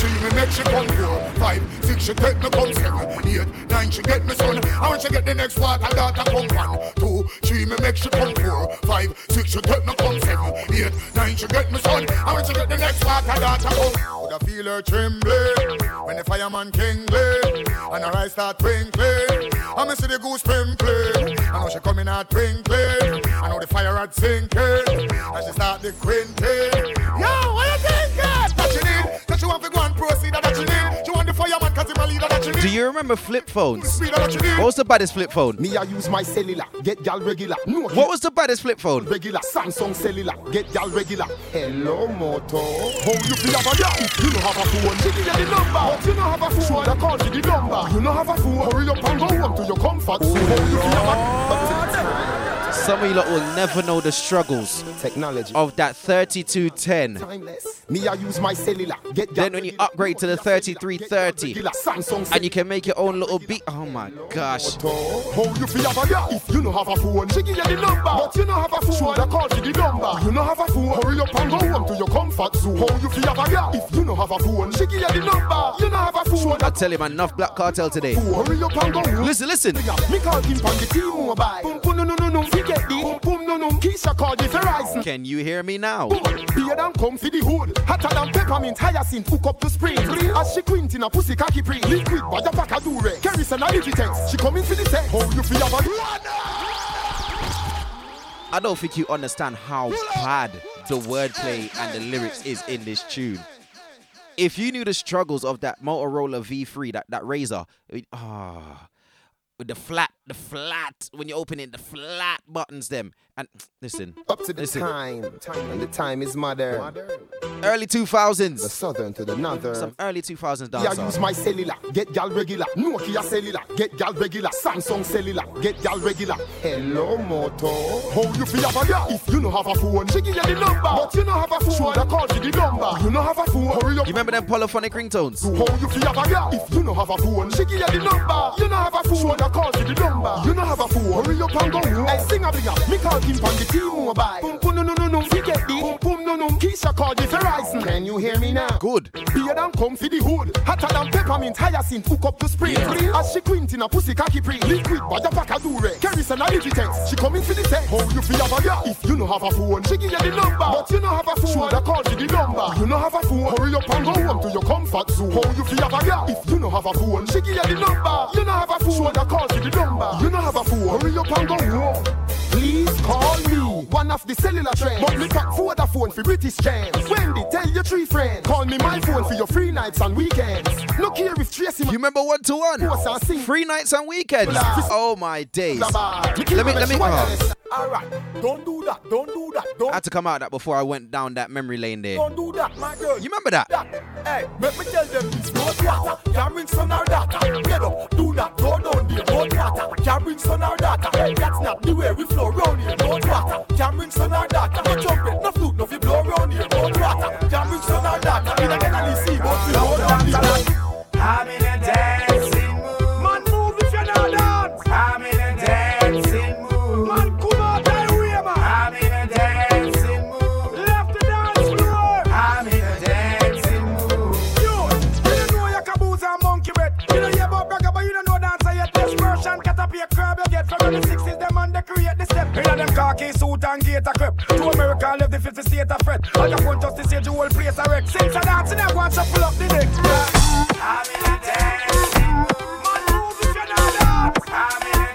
Three, me make she come here. Five, six, she take me come seven. Eight, nine, she get me son. And when she get the next water, daughter come one, two, three, me make she come four. Five, six, she take me come seven. Eight, nine, she get me son. And when she get the next water, daughter come. Would I feel her trembling when the fireman kingling and her eyes start twinkling. I me see the goose pimpling. I know she coming out twinkling. I know the fire had sinking. And she start the quinting. Yo, what you think, God? That she need? Proceed that she need? She want the fireman cause him a leader that she need? Do you remember flip phones? Speed that she need? What was the baddest flip phone? Me, I use my cellular, get gal regular. No, What was the baddest flip phone? regular? Samsung cellular, get gal regular. Hello, moto. How you feel about that? You don't have a phone. She give you the number, but you don't have a phone. Shoulda call for the number. You don't have a phone. Hurry up and go home to your comfort. So how you feel about Some of you lot will never know the struggles Technology. of that 3210. Timeless. Me, I use my cellular, get Then when you upgrade to the 3330 and you can make your own little beat. Oh my gosh. How oh, you feel about that? If you don't have a phone, she give you the number. But you don't have a phone. Shoulda call for the number. You don't have a phone. Hurry up and go home to your comfort zone. How you feel about that? If you don't have a phone, she give you the number. You don't have a phone. I tell man, enough black cartel today. Hurry up and go home. Listen, listen. Me call him on the T-Mobile. Forget the boom, boom, no, no. Keisha called the Verizon. Can you hear me now? Beer than come for the hood. Hotter than peppermint, hyacinth, hook up to spring. As she quint in a pussy cocky pre. Liquid, by your pack a dure. Kerosene a Digitex. She come in for the sex. How you feel about I don't think you understand how bad the wordplay and the lyrics is in this tune. If you knew the struggles of that Motorola V3, that, that Razr, it- ah, with the flat, the flat when you open it, the flat buttons them. And listen, Up to the listen. time, time, and the time is modern. Early 2000s. The southern to the northern. Some early 2000s Yeah, dance. use my cellular, get gal regular. Nokia cellular, get gal regular. Samsung cellular, get gal regular. Hello, Moto. How you feel have a gal? If you don't have a phone, she give you the number. But you don't have a phone, shoulda call you the number. You don't have a phone, hurry up. You remember them polyphonic ringtones? How you feel have a gal? If you don't have a phone, she give you the number. You don't have a phone, shoulda call you the number. You don't have a phone, hurry up and go. Hey, sing a bigger, me call him from the T-Mobile. Boom, boom, no, no, no, no, forget the. Boom, boom, no, no. Keisha called the Verizon. Can you hear me now? Good. Beer than come for the hood. Hotter than peppermint, hyacinth, hook up to spring. Yeah. As she quint in a pussy cocky pre. Liquid, but pack a dure. Kerosene a digitex. She come in for the text. How you feel have a girl? If you no have a phone, she give you the number. But you no have a phone, shoulda call for the number. You no have a phone, hurry up and go home to your comfort zone. How you feel have a girl? If you no have a phone, she give you the number. You no have a phone, shoulda call for the number. You no have a phone, hurry up and go home. Please call me. One of the cellular trends. But me pack Vodafone for British gems. Wendy, tell your three friends. Call me my phone for your free nights and weekends. No care if Tracy. You remember one to one? Free nights and weekends. Oh my days. Let me let me. oh. Alright, don't do that, don't do that, don't, I had to come out of that before I went down that memory lane there. don't do that, my girl. You remember that? Hey, make me tell them this, no water. Can't bring son or daughter. Get up, do that, go down there, no water. Can't bring son or daughter. That's not the way we flow round here, no water. Can't bring son or daughter. No trumpet, no flute, no fi blow round here, no water. Can't bring son or daughter. In a get a see, but we hold on the I'm in get from the 60s. Them and they create the step. In a them khaki suit and gator crep. To America left the 50 state of fret. I just want just to see the whole place a wreck. Since I dance, I want to pull up the neck. I'm in a. Man, move if you know dance. I'm in a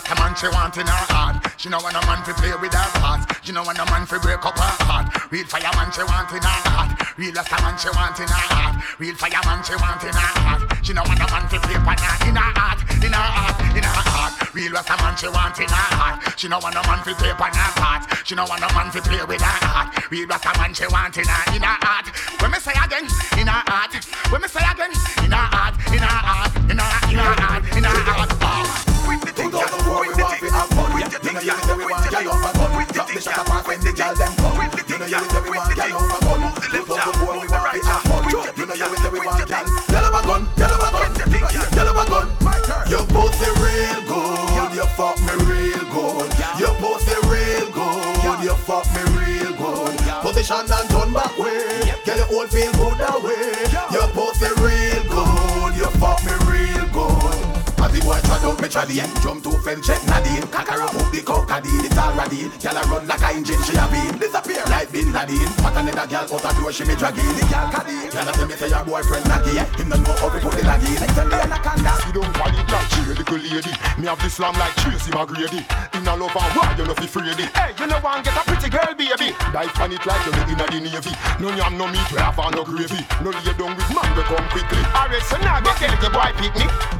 Real Rasta man, she want in her heart. She know want a man fi play with her heart. She know want a man fi break up her heart. Real fireman, she want in her heart. Real Rasta man, she want in her heart. Real fireman, she want in her heart. She know want a man fi play pan her in her heart, in her heart, in her heart. Real Rasta man, she want in her heart. She know want a man fi play pan her heart. She know want a man fi play with her heart. Real Rasta man, she want in her, in her heart. When me say again, in her heart. When me say again, in her heart, in her heart, in her, in her heart, in her heart. Trot out me trolley Jump to fence check Nadine Cocker up the cockadine It's all ready Girl a run like a engine She a beam Disappear like Bin Laden What another girl out a door She me dragging The girl caddy Girl a tell me say your boyfriend naggy Him don't know how to put the laggy Like tell me anaconda She don't want it like she a little lady. Me have the slam like Tracy McGrady. In a love and war, you know fi afraid it. Hey, you know want get a pretty girl, baby. Dive on it like you in the navy. No yam, no meat, we have no gravy. No lay down with man, we come quickly. Alright, so now go get the boy picnic.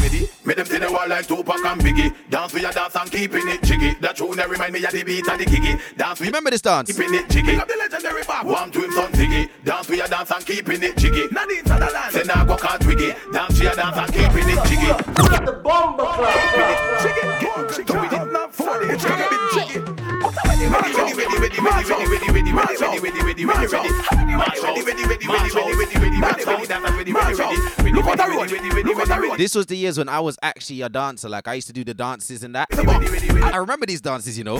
Me them see the world like Tupac and Biggie. Dance with your dance and keeping it jiggy. That tune that remind me of the beat and the giggy. Dance with Remember this dance. Keeping it jiggy. Up the legendary back. One to. Dance with your dance and keeping it jiggy. Nadine Sutherland. Say now go can't. Dance with your dance and keeping it jiggy. The club. It jiggy. Jiggy. Jiggy. Jiggy. This was the years when I was actually a dancer. Like I used to do the dances and that. I remember these dances, you know.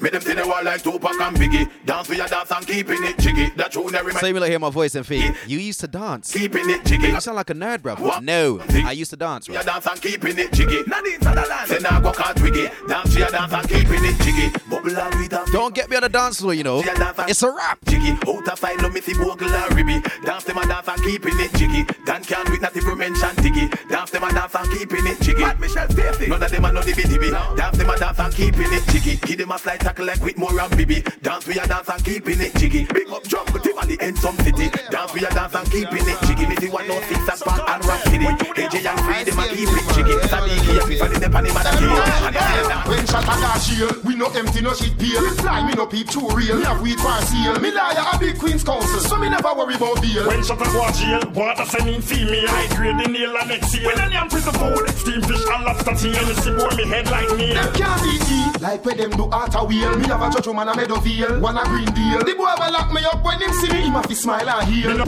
Make them see the wall like Tupac and Biggie. Dance for your dance and keeping it jiggy. That tune every So you will hear my voice and think, you used to dance. Keeping it jiggy. You sound like a nerd, bro. No, I used to dance. Your dance and keeping it jiggy. Nadine Sutherland. Go can't twiggy. Dance for your dance and keeping it jiggy. Bubble and with a Don't get me on the dance floor, you know. It's a rap. jiggy. Out of style, love me see bogle and ribby. Dance them and dance and keeping it jiggy. Dan can with not even mention diggy. Dance them and dance and keeping it jiggy. Pat Michelle Stacy. None of them are no dibby dibby. Dance them and dance and keeping it jiggy. Give them a slight tackle like Whitmore and Bibi. Dance we a dance and keeping it jiggy. Big up drum, but Tivoli in some city. Dance we a dance and keeping it jiggy. Me see one no six and Park and Rock City. AJ and Free them a keep it jiggy. Sadiki and Tiffany them and them a key. And they say. When shot a dash shield, we no empty, no shit peel. We fly, me no peep too real. Me have weed for seal. Me liar a big queen's counsel, so me never worry about bail. When shut up watch jail, water sending female high grade the nail and next year. When I am prison food, steam fish and lobster tail, you see boy me head like me. Them can't beat me like where them do art a wheel. Me have a judge man a Meadowvale, one a green deal. The boy will lock me up when him see me, him have to smile and heal.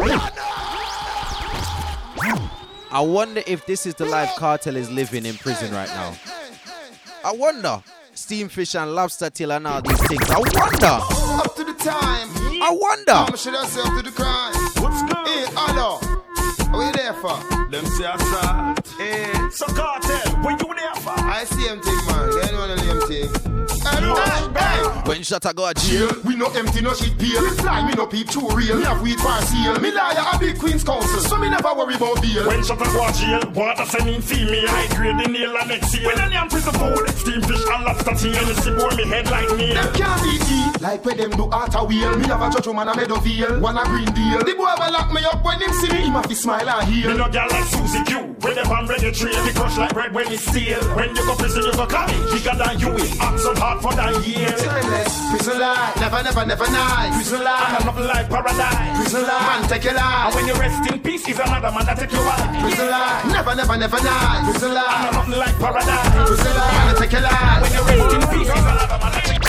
I wonder if this is the life Cartel is living in prison right now. I wonder. Steamfish and lobster tail and all these things. I wonder. Up to the time. I wonder. Mama should have said to the crime. What's good? Hey, hello. What you there for? Them say assault. Hey. Eh. So cartel, what you there for? I see him thing, man. Get one of them thing. Hey, hey, When shot I go a jail. Jail, we no empty, no shit peel. We fly, me no peep too real. Me have weed for seal. Me liar a big queen's counsel, so me never worry about bail. When shut up watch jail, water sending female I grade the nail and next year. When I am prison food, steam fish and lobster tail, you see boy me head like me. Them can't beat me like where them do art a wheel. Me have a judge man a Meadowvale, one a green deal. The boy will lock me up when him see me, him have to smile and Me heal. no girl like Susie Q, when them on registry, they crush like bread when it's steel. When you go prison, you go coming, bigger than you will. Act so hard for that year. Timeless, prison life, never, never, never nice. Prison And life, I love life paradise. prison life, man take your life. And when you rest in peace, is another man that take your life. Prison life, never, never, never nice. Prison And I life, love life paradise. prison life, man take your life. When you rest in peace, is another man that take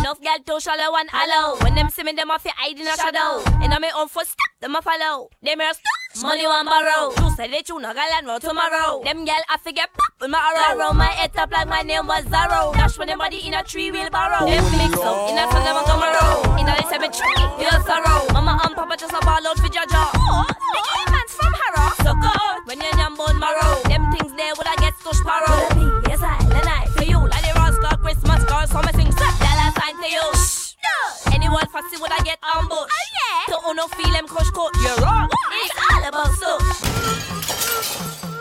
Enough gal to shallow and hollow. When them see me, them off your hide in a shadow. And I'm on for step, them a follow. Them here stop, money one borrow. You say they tuna gal and roll tomorrow. Them gal I forget pop with my arrow. My head up like my name was Zorro. Dash when them body in a tree wheel barrow. Them mix up in a sun them a tomorrow. In a cemetery, here's sorrow. Mama and papa just a ball out for Jaja. Oh, the man's from Harrow. So good when you're young bone marrow. Them things there would I get to sparrow. Yes I, then I for you like the Roscoe Christmas card. So me sing set dollar sign to you. Shh. Anyone fussy would I get oh, ambushed? Oh yeah. To uno feel them crush coat. You're wrong. It's all about so.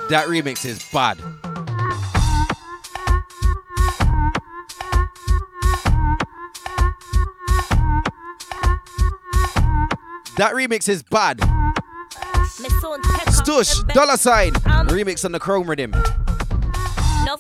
That remix is bad. That remix is bad. Me son peck up Stush, dollar sign. Remix on the Chrome rhythm.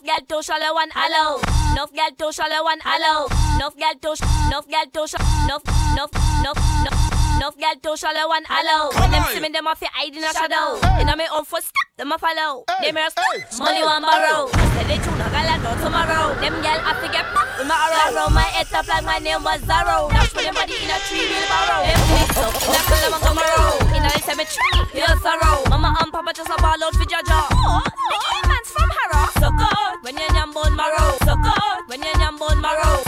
Gal to shallow and hollow. Enough gal to shallow and hollow. Enough gal to enough gal to sh- enough enough enough enough enough gal to shallow and hollow. When them see me, them off your hide in a shadow. And I'm on for step, them a follow. Them here stop, money one borrow. Say they tuna gal and no tomorrow. Them gal I forget pop with my arrow. My head up like my name was Zorro. Dash with them body in a tree wheel barrow. Them mix up, them a tomorrow. In a cemetery, here's sorrow. Mama and papa just a ball out for Jaja. Oh, the man's from Harrow. So good when you're bone marrow. So good when you're bone marrow.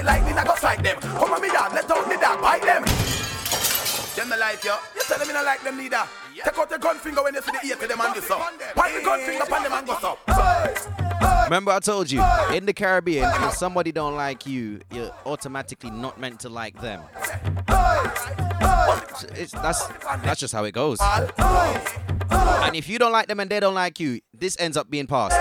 Hypocrite of parasite lightning, I go strike them. Come on me yard, let out me dog, bite them. Them not like you, you tell them you not like them neither. Take out your gun finger when you see the ear to them and do so. Point the gun finger upon them and go so. Hey, hey. Remember, I told you in the Caribbean, if somebody don't like you, you're automatically not meant to like them. It's, that's that's just how it goes. And if you don't like them and they don't like you, this ends up being passed.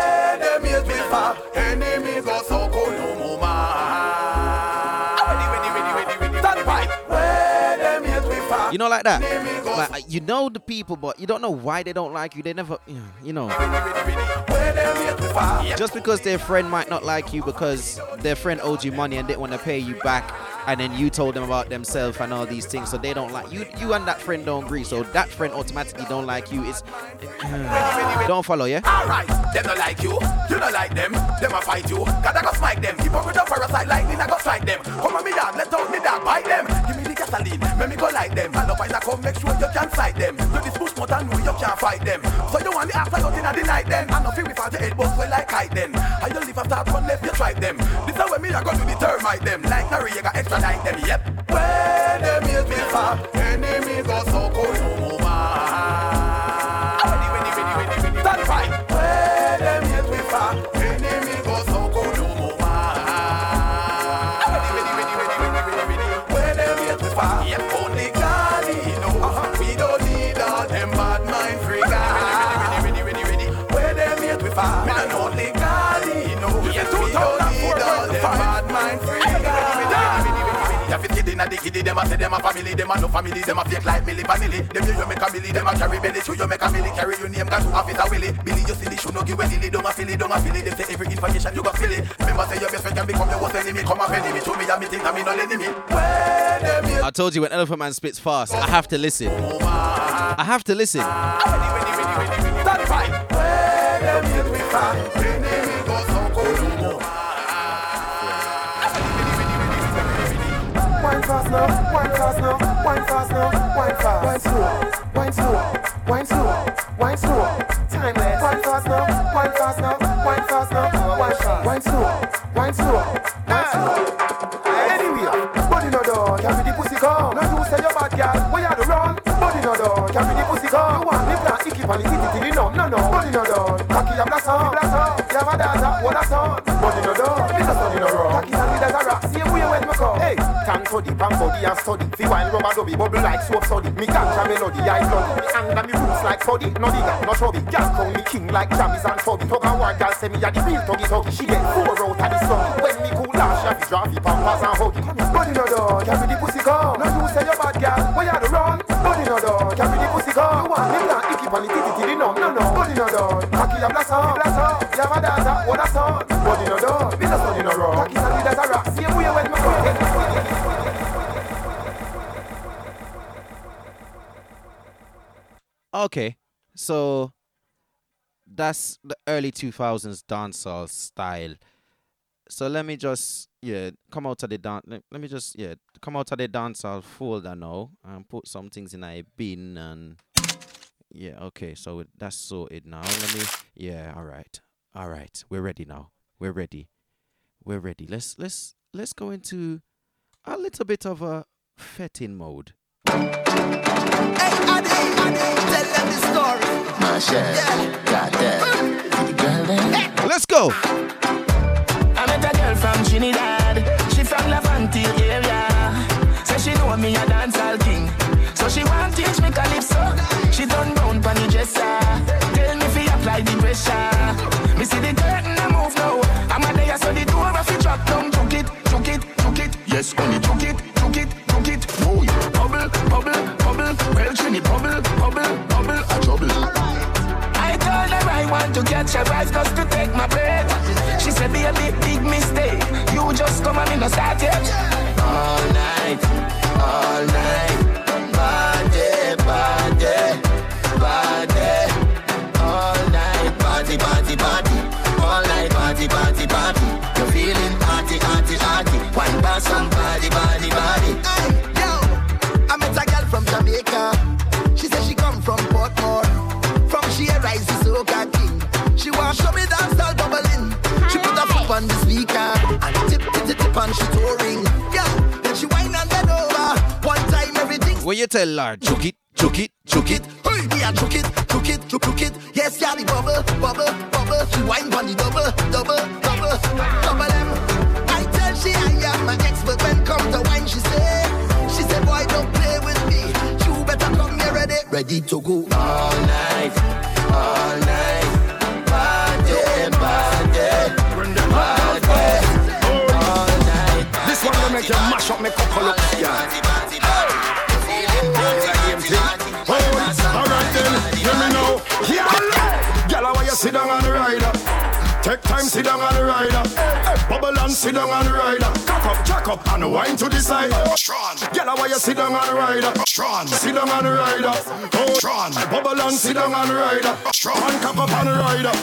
You know, like that. Like uh, you know the people, but you don't know why they don't like you. They never, you know. Just because their friend might not like you because their friend owed you money and didn't want to pay you back, and then you told them about themselves and all these things, so they don't like you. You and that friend don't agree, so that friend automatically don't like you. It's don't follow, yeah. Alright, them don't like you, you don't like them, them a fight you. Cause I go smite them, hypocrite and parasite lightning, I go strike them. Come on me dog, let out me dog, bite them. Give me the gasoline, make me go like them. And up I come, make sure you can't fight them. You this push more than know you can't fight them. So you want the after nothing at the night then. And nothing without the head boss well like kite then. And you live after one left, you try them. This is when me I go to the termite them. Like Noriega extradite them, yep. Where them hate me far, enemy go so cold kid inna the kiddie, them a say them a family, them a no family, them a fake like Milli Vanilli. Them you, you make a milli, them a carry belly, show you make a milli, carry your name, got to have it a willy. Billy, you silly, should no give any lily, don't a it, don't a it. Them say every information you got. Remember say your best friend can become your worst enemy, come up enemy, show me a me think that me no enemy. I told you when Elephant Man spits fast, I have to listen. I have to listen. Wine fast now, wine fast now, wine fast. Wine slow, wine slow, wine slow, wine slow. Timeless. Wine fast now, wine fast now, wine fast now, wine fast. Wine slow, wine slow, wine slow. Anyway, body no door, carry the pussy come. No you say you bad girl, where you the run? Body no door, carry the pussy come. You want me plant icky pan till you numb, no no. Body no door, cocky a blossom, blossom. You have a daughter, what a son. For the body and study. Fi wine rubber dubby, bubble like soap study. Me ganja melody, I bloody. Me anger me roots like study. No digger, no chubby. Girl call me king like Jammys and Tubby. Talk a one girl say me a the real tuggy tuggy. She get four out of the sun. When me cool down, she have to drop the pampers and huggy. Body no door, carry the pussy come. No you say you bad girl, where you the run? Body no door, carry the pussy come. You want me plant icky pan the titty the numb, no no. Body no door, cocky a blossom, blossom. You have a daughter, what a son. Okay, so that's the early 2000s dancehall style. So let me just yeah come out of the dance. Let, let me just yeah come out of the dancehall folder now and put some things in a bin and yeah okay. So that's sorted now. Let me yeah all right all right. We're ready now. We're ready. We're ready. Let's let's let's go into a little bit of a fetting mode. Let's go. I met a girl from Trinidad. She from Laventille area. Say she know me a dancehall king. So she want teach me calypso. She done round pon the dresser. Apply the pressure. Me see the curtain a move now. I'm a there so the door a fi drop down. Took it, took it, took it. Yes, only took it, took it, took it. Yeah. Bubble, bubble, bubble. Well, Trini, bubble, bubble, bubble. A trouble. I told her I want to catch a rise just to take my breath. She said, be a big, big mistake. You just come and me no start yet. All night, all night. Body, body, Wine by somebody, body, body. I met a girl from Jamaica. She said she come from Portmore. From she rise the soca king. She want show me dance style bubbling. She put her foot on the speaker and tip tip tip tip and she touring. Yeah, then she whine and then over. One time everything. When you tell her, choke it, Chook it, chook it. Hey, me a chook it, chook it, chook, chook it. Yes, yeah, the bubble, bubble, bubble. She wine on the double, double, double, double M. I tell she I am an expert when come to wine. She say, she say, boy, don't play with me. You better come here ready, ready to go all night, all night. Party, party, party, all night. This one will make you mash up me couple up, yeah. Alright then, hear me now. Yeah, Girl, why you sit down on the rider? Take time, sit down on the rider. Hey, bubble and sit down on the rider. Cock up, jack up, and wine to the side. Strong. Girl, why you sit down on the rider? Strong. Sit down on the rider. Oh, strong. Bubble and sit down on the rider. Strong. And cock up on the rider.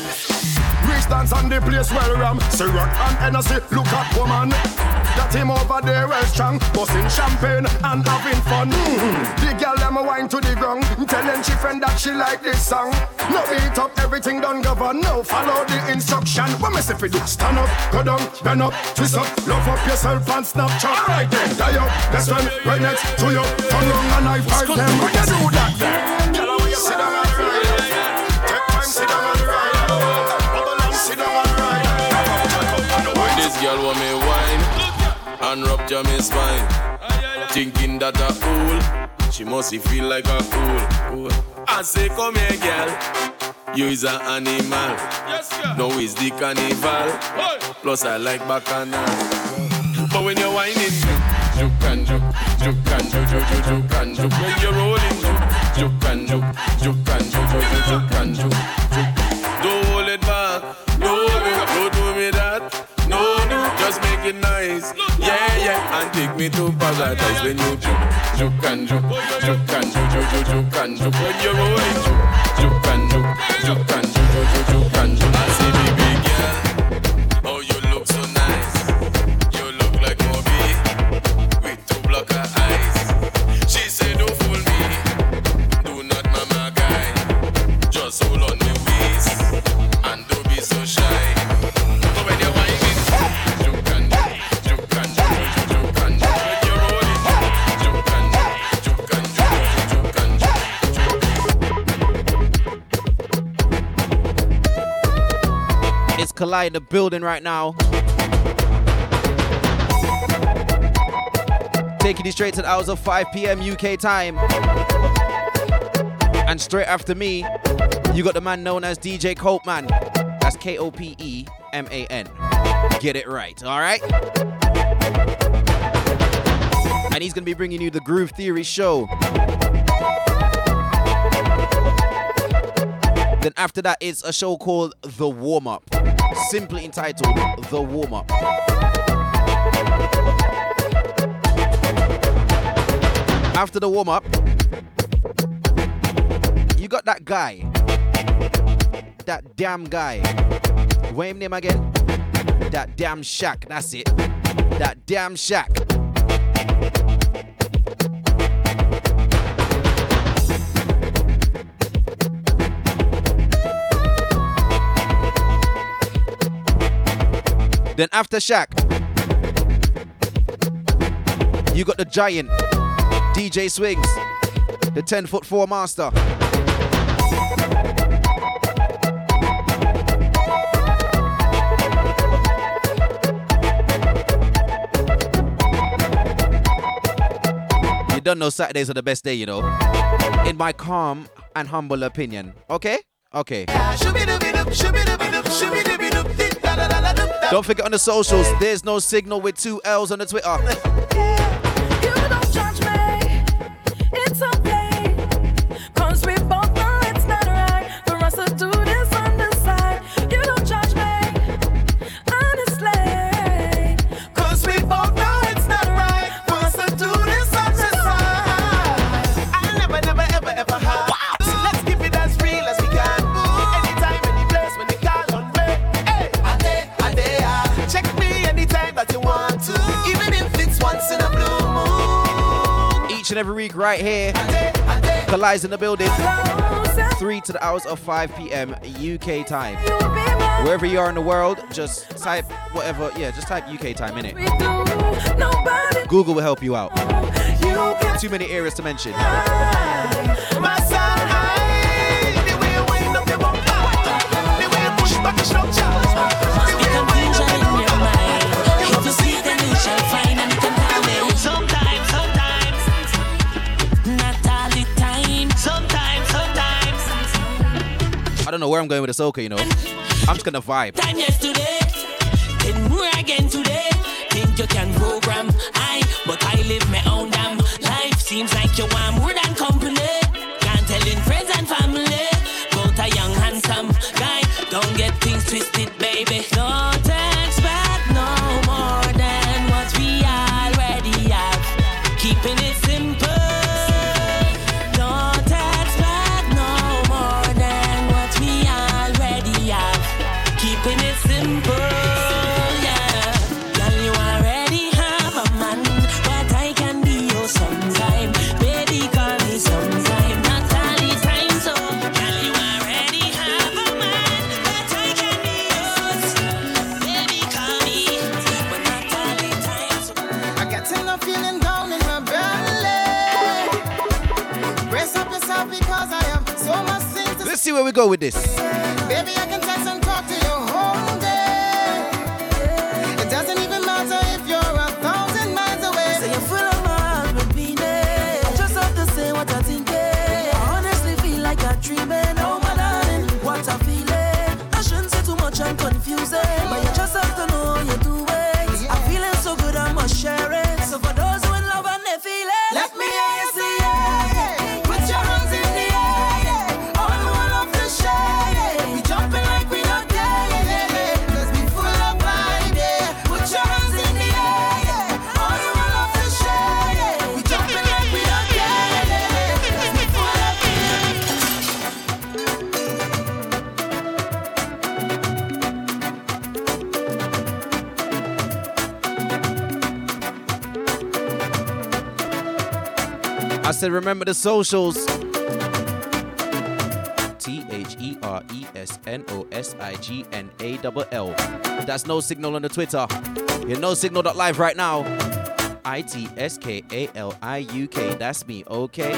Rich dance on the place well ram Ciroc and Hennessy, look at woman That him over there well strong. Busting champagne and having fun. Mm. The girl them a wine to the ground Telling she friend that she like this song. No beat up, everything done govern. No follow the instruction. What me say fi do? Stand up, go down, bend up, twist up. Love up yourself and snap. Snapchat Alright then, die up, best friend right next to you. Turn on and I fight them. When you do that and rupture me spine, thinking that a fool, she must feel like a fool. I say, come here, girl. You is an animal. No, is the carnival. Plus, I like bacchanal. But when you're whining, juke and juke, juke and juke, juke, juke, juke and juke. When you're rolling, juke and juke, juke and juke, juke, juke, juke and juke, juke. Me to paradise when you juke, juke and juke, juke and juke, juke, juke, juke and juke. When you're rolling, juke, juke and juke, juke and juke, juke, juke and juke. I see baby Collide in the building right now. Taking you straight to the hours of 5 p.m. UK time. And straight after me, you got the man known as DJ Kopeman. That's K O P E M A N. Get it right, all right? And he's going to be bringing you the Groove Theory show. Then after that, it's a show called The Warm Up, simply entitled The Warm Up. After the warm up, you got that guy, that damn guy. What name again? That damn Shaq. That's it. That damn Shaq. Then after Shaq, you got the giant DJ Swings, the 10 foot 4 master. You don't know Saturdays are the best day, you know. In my calm and humble opinion. Okay? Okay. Don't forget on the socials, there's no signal with two L's on the Twitter. right here, Kali's in the building. 3 to the hours of 5 p.m. UK time. Wherever you are in the world, just type whatever, yeah, just type UK time in it. Google will help you out. Too many areas to mention. Don't know where I'm going with soca, you know. I'm just gonna vibe. Time yesterday, then again today. Think you can program I, but I live my own damn life. Seems like you want more than company. Can't tell in friends and family. Both a young handsome guy. Don't get things twisted, baby. Don't go with this. I said, remember the socials. T H E R E S N O S I G N A L L. That's no signal on the Twitter. You're no signal.live right now. I T S K A L I U K. That's me, okay?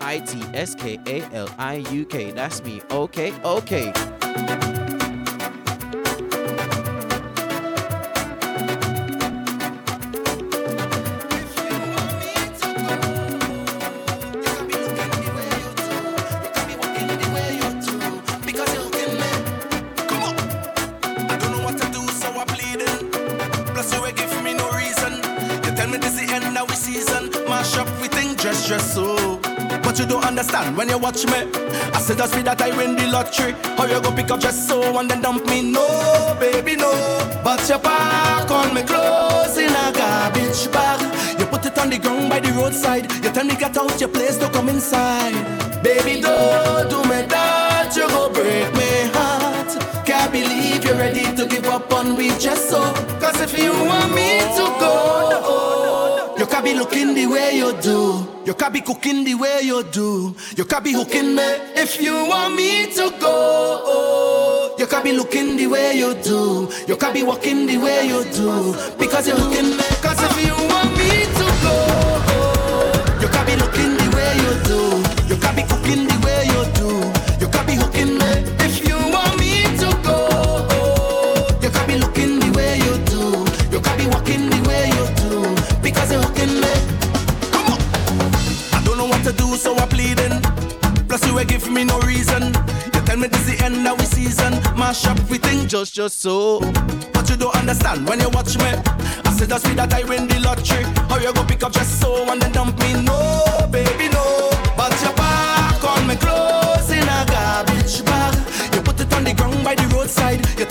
I T S K A L I U K. That's me, okay? Okay. Me. I said that's me that I win the lottery. How you go pick up just so and then dump me? No, baby, no. But you pack on me clothes in a garbage bag. You put it on the ground by the roadside. You tell me get out your place, don't come inside. Baby, don't do me that. You go break my heart. Can't believe you're ready to give up on me just so. Cause if you want me to go, you can be looking the way you do. You can be cooking the way you do. You can be hooking me if you want me to go. You can be looking the way you do. You can be walking the way you do. Because you're hooking me. Cause if you want me to go, you can be looking the way you do. You can be cooking Mash up we think just, just so. But you don't understand when you watch me. I said that's me that I win the lottery. How you go pick up just so and then dump me? No, baby, no. But you pack on me clothes in a garbage bag. You put it on the ground by the roadside. You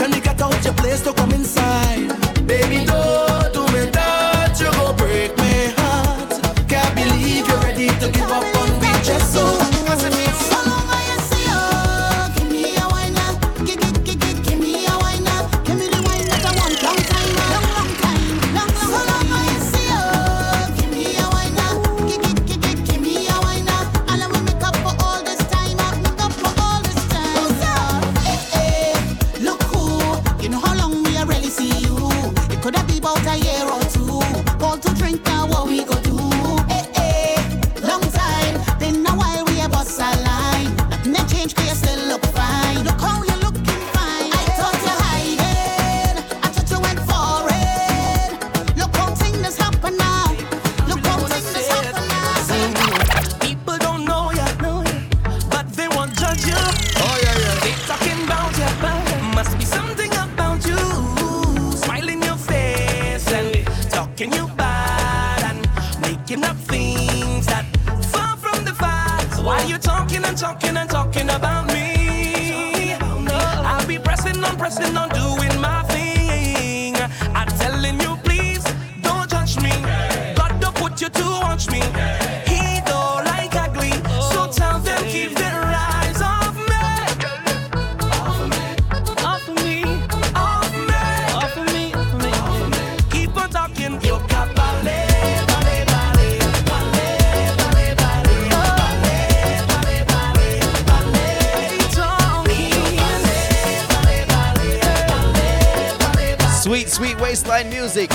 Sweet, waistline music.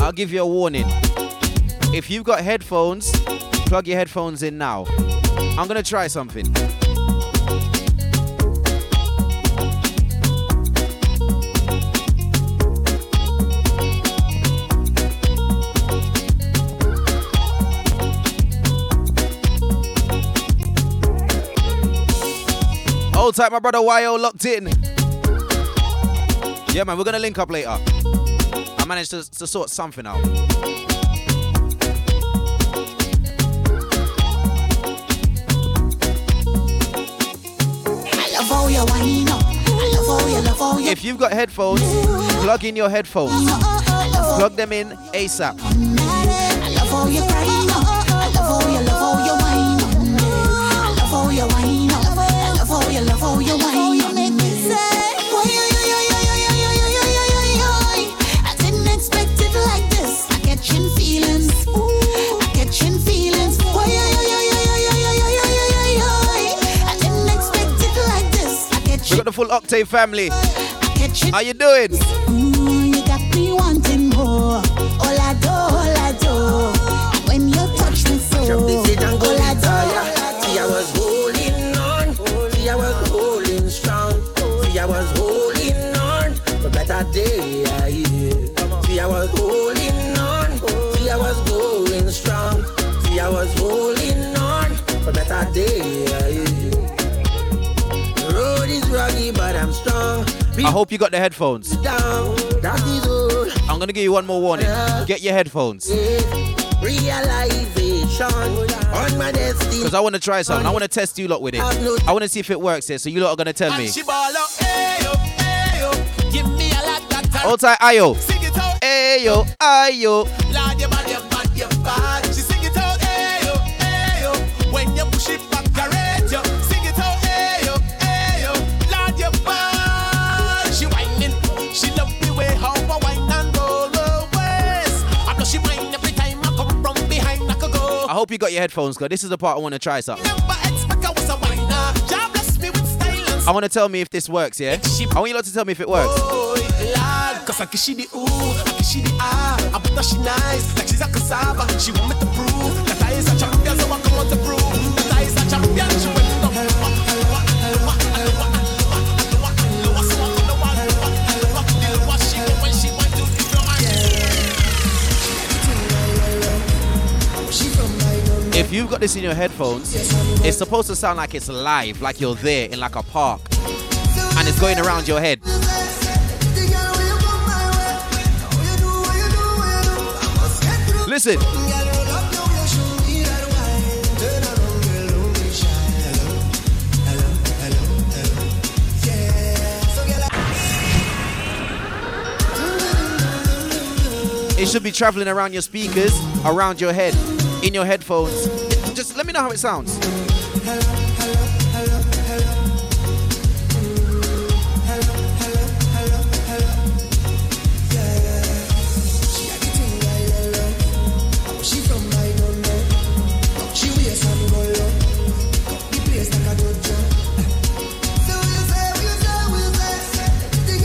I'll give you a warning. If you've got headphones, plug your headphones in now. I'm gonna try something. Hold tight, my brother YO locked in. Yeah, man, we're gonna link up later. I managed to, to sort something out. I love how you whine up. I love how you love how you. If you've got headphones, plug in your headphones. Uh-huh, uh-huh. Plug them in ASAP. wonderful Octave family. How you doing? Hope you got the headphones. All. I'm gonna give you one more warning. Get your headphones. Because I want to try something. I want to test you lot with it. I want to see if it works here. So you lot are gonna tell me. Ball ayo. Ayo, Ayo. Hope you got your headphones, because this is the part I want to try something. I was a whiner. God bless me with style and I want to tell me if this works, yeah? I want you lot to tell me if it works. Cause I kiss she the ooh, I kiss she the ah. I put her she nice, like she's a cassava. She want me to prove that I is a If you've got this in your headphones, it's supposed to sound like it's live, like you're there in like a park, and it's going around your head. Listen. It should be traveling around your speakers, around your head, in your headphones. Just let me know how it sounds.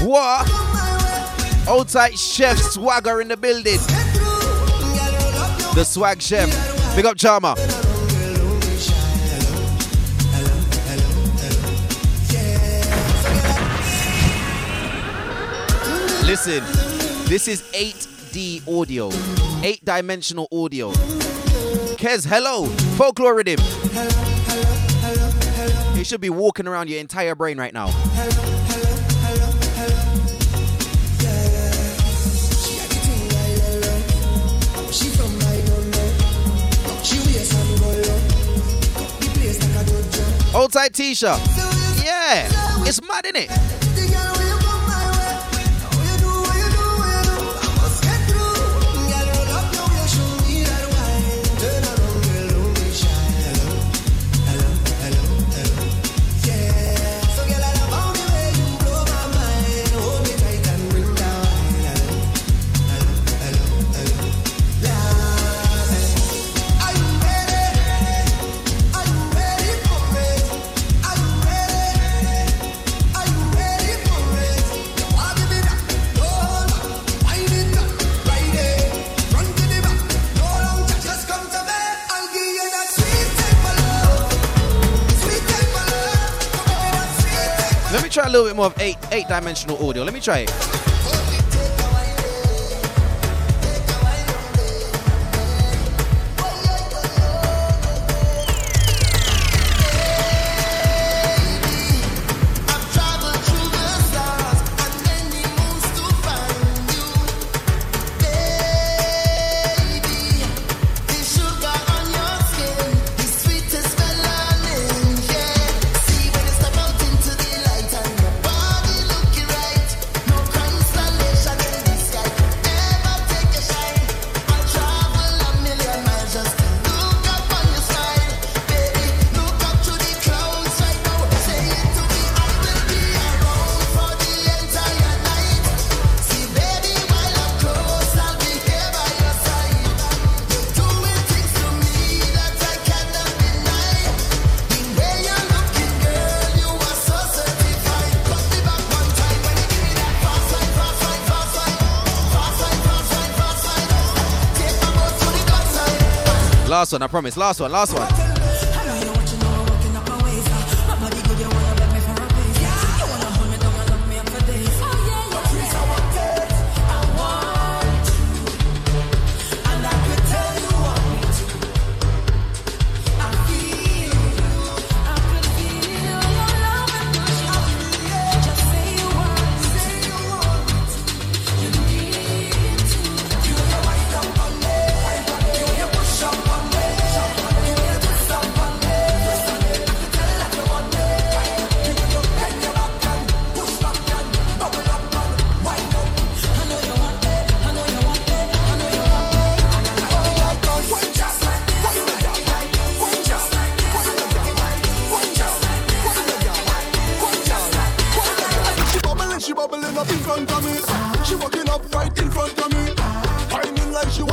What? Tight chef swagger in the building. The swag chef. Big up Charmer. Listen, this is 8D audio, eight dimensional audio. Kez, hello, folklore rhythm. You should be walking around your entire brain right now. Old tight T-shirt. Yeah, it's mad, in it? try a little bit more of eight eight dimensional audio. Let me try it. Last one, I promise. Last one, last one.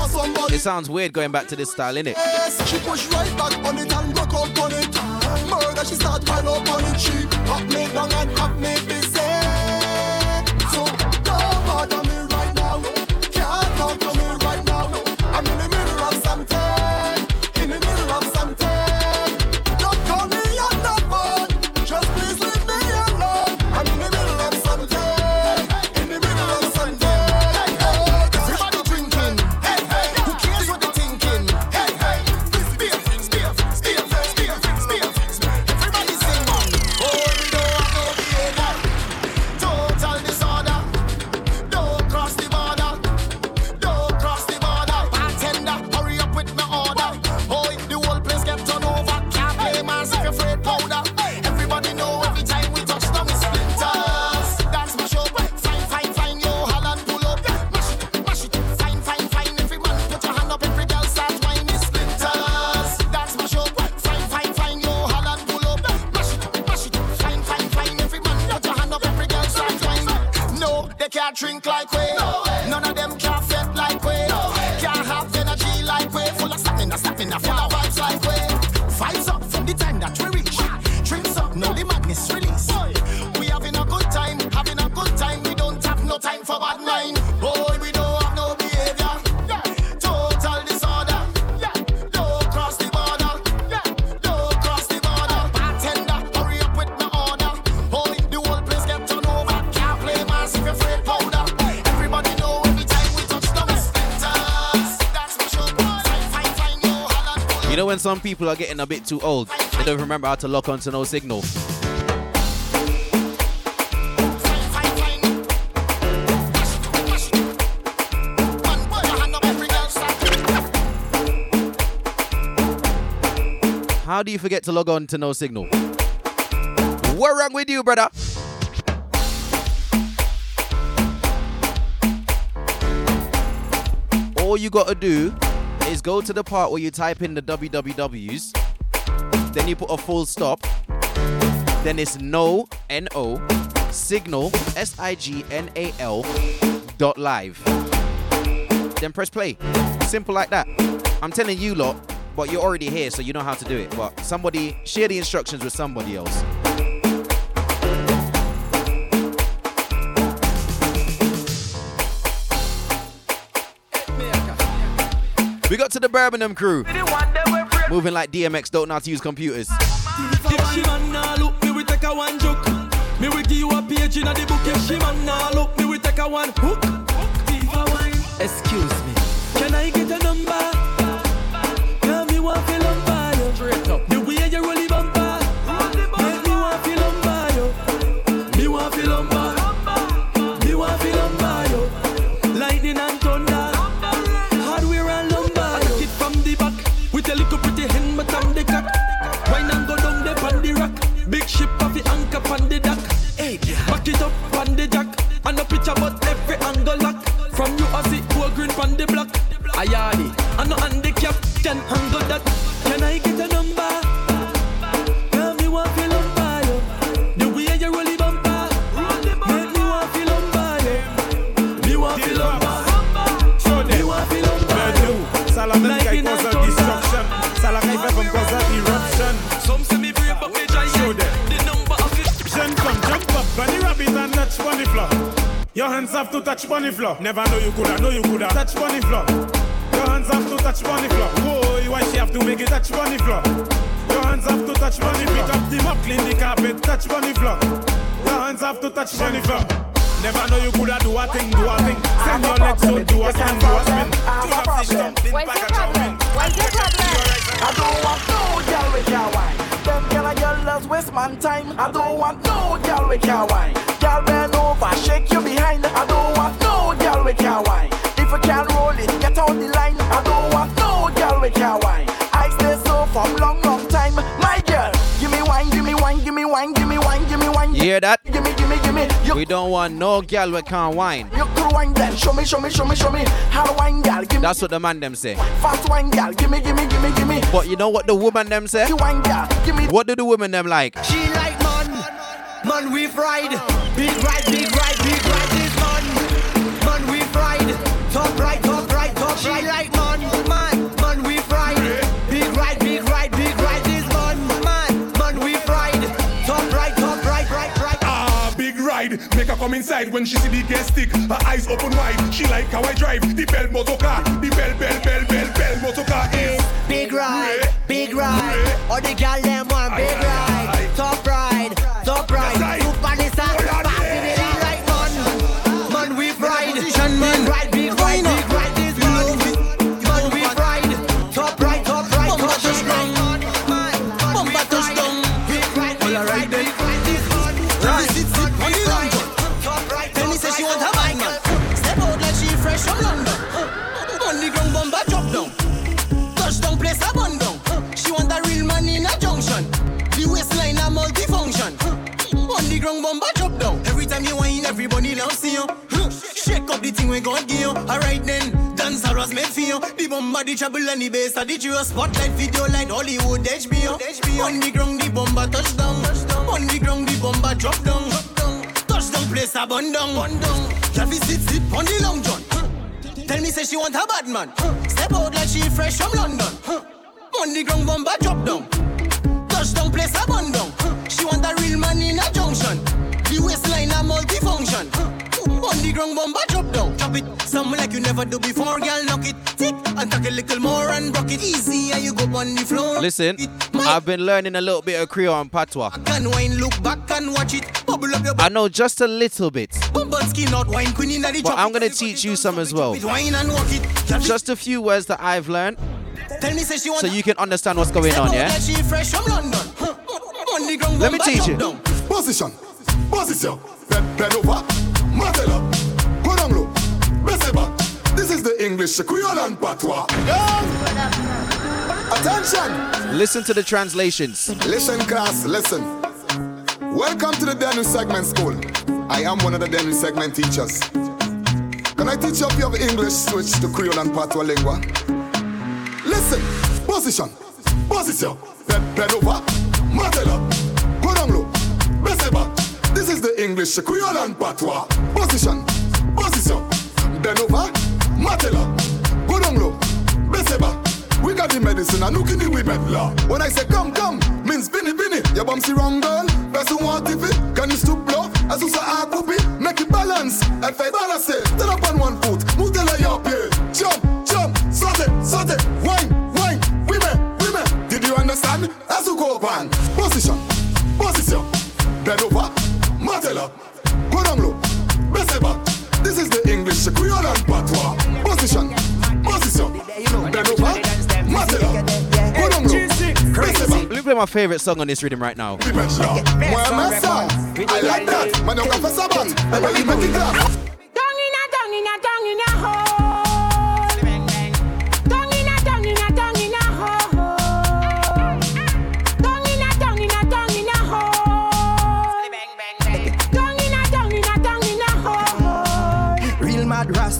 It sounds weird going back to this style, innit? Yes, she push right back on it and rock up on it. Murder, she start pile up on it. She me down and me. So, don't bother me right now. Can't talk to me. some people are getting a bit too old. They don't remember how to lock onto no signal. How do you forget to log on to no signal? What wrong with you, brother? All you gotta do is go to the part where you type in the wwws, then you put a full stop, then it's no, N O, signal, S I G N A L, dot live. Then press play. Simple like that. I'm telling you lot, but you're already here, so you know how to do it. But somebody, share the instructions with somebody else. We got to the Birmingham crew. Moving like DMX, don't know how to use computers. If she man nah look, me we take a one joke. Me we give you a page in the book. If she man nah look, me we take a one hook. Excuse me, can I get a number? Lumber, Ça la même cause a destruction. La qui fait cause a eruption. Some say me brave but me giant. Show them. The number of. Come jump up, bunny rabbit and touch bunny floor. Your hands have to touch bunny floor. Never know you coulda, know you coulda touch bunny floor. Your hands have to touch bunny floor. Boy, why she have to make it touch bunny floor? Your hands have to touch bunny. Pick up the mop, clean the carpet, touch bunny floor. Your hands have to touch bunny floor. Never know you coulda do a thing, do a thing. Send your legs out, do a spin, do a spin. Do a fish dumpling, back a chopping. What's your problem? I don't want no girl with your wine. Them girl and girl just waste man time. I don't want no girl with your wine. Girl bend over, shake your behind. I don't want no girl with your wine. If you can't roll it, get on the line. I don't want no girl with your wine. I stay so for long, long hear that? Give me, give me, give me. You We don't want no gal we can't wine. you could wine then. Show me, show me, show me, show me. How to wine, girl. Give me That's what the man them say. fast wine, girl. Give me, give me, give me, give me. But you know what the woman them say? You wine, girl. Give me. What do the women them like? She like man, man we fried. Big ride, big ride, big ride this man. Man we fried. Top right, top right, top right. She like Make her come inside when she see the gas stick. Her eyes open wide. She like how I drive the bell motor car. The bell, bell, bell, bell, bell motor car is Big ride, big ride. All the gal them want big ride. You. Shake up the thing we God give you. Alright then, dance was made for you. The bomba, the trouble and the bass, the true spotlight video like Hollywood HBO. HBO. On the ground, the bomba touchdown. On the ground, the bomba drop down. Touchdown, place a bun down. Can we sit, sit on the long john? Tell me say she want a bad man. Step out like she fresh from London. On the ground, bomba drop down. Touchdown, place a bun down. She want a real man in a junction. The waistline a multifunction. On the ground, bomba drop down. Drop it, something like you never do before, girl. Knock it, tick, and talk a little more and rock it easy, and you go on the floor. Listen, I've been learning a little bit of Creole and Patois. Can wine, look back and watch it. Bubble up your I know just a little bit, bumper skin out, wine queen in the but chop I'm gonna teach you some as well. With wine and walk it. Just a few words that I've learned, Tell me say she so you can understand what's going on, yeah? She fresh from London. On Let me teach you. Position, position, bend, bend over, go down low. This is the English Creole and Patois. Attention, Listen to the translations. listen class, listen. Welcome to the Daniel Segment School. I am one of the Daniel Segment teachers. Can I teach you a few of English switch to Creole and Patois lingua? Listen, position, position, bend, bend over, matel the English Creole and Patois. Position, position, bend over, matel up, go down baisse. We got the medicine and who can we medla? When I say come, come, means binny, binny. Your bum see wrong girl, person want TV. Can you stoop low? As you say, ah, could be. Make it balance. If I balance eh, it, stand up on one foot. Move the leg up here. Jump, jump, it, sort it. Wine, wine. Women, women. Did you understand? As you go position. My favorite song on this rhythm right now. I like that. Man, got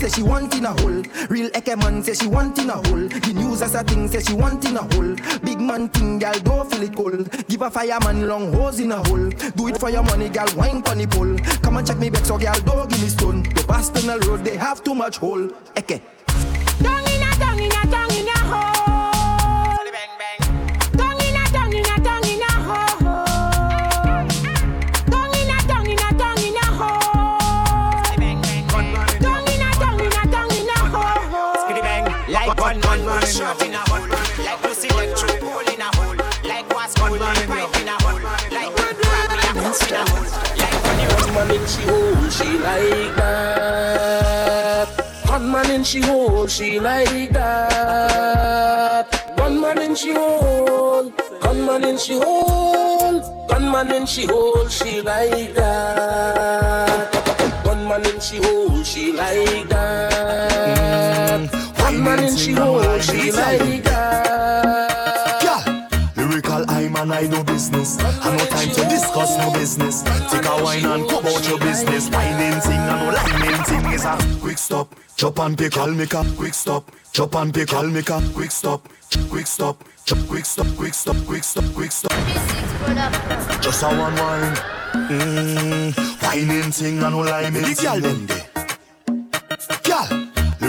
say she want in a hole. Real Eke man say she want in a hole. The news as a thing say she want in a hole. Big man thing, gal don't feel it cold. Give a fireman long hose in a hole. Do it for your money, gal wine pon the pole. Come and check me back so gal don't give me stone. The pass tunnel road they have too much hole. Eke. One man man shot in a hole. Like pussy electric hole in a hole. Like was one man pipe in a hole. Like one grab me a cuss in a hole. Like when you man in she hole, she like that. One man in she hole, she like that. One man in she hole, one man in she hole, one man in she hole, she like that. One man in she hole, she like that. One man in she hole, she like that. Girl, lyrical I'm and I do business. I no time to discuss no business. Take a wine and go about your business. Whining thing and no lining thing is a quick stop. Chop and pick, call me. Quick stop. Chop and pick, call me. Quick stop. Quick stop. Chop. Quick stop. Quick stop. Quick stop. Quick stop. Just a one wine. Mm, whining thing and no lining thing. The girl them there. Girl.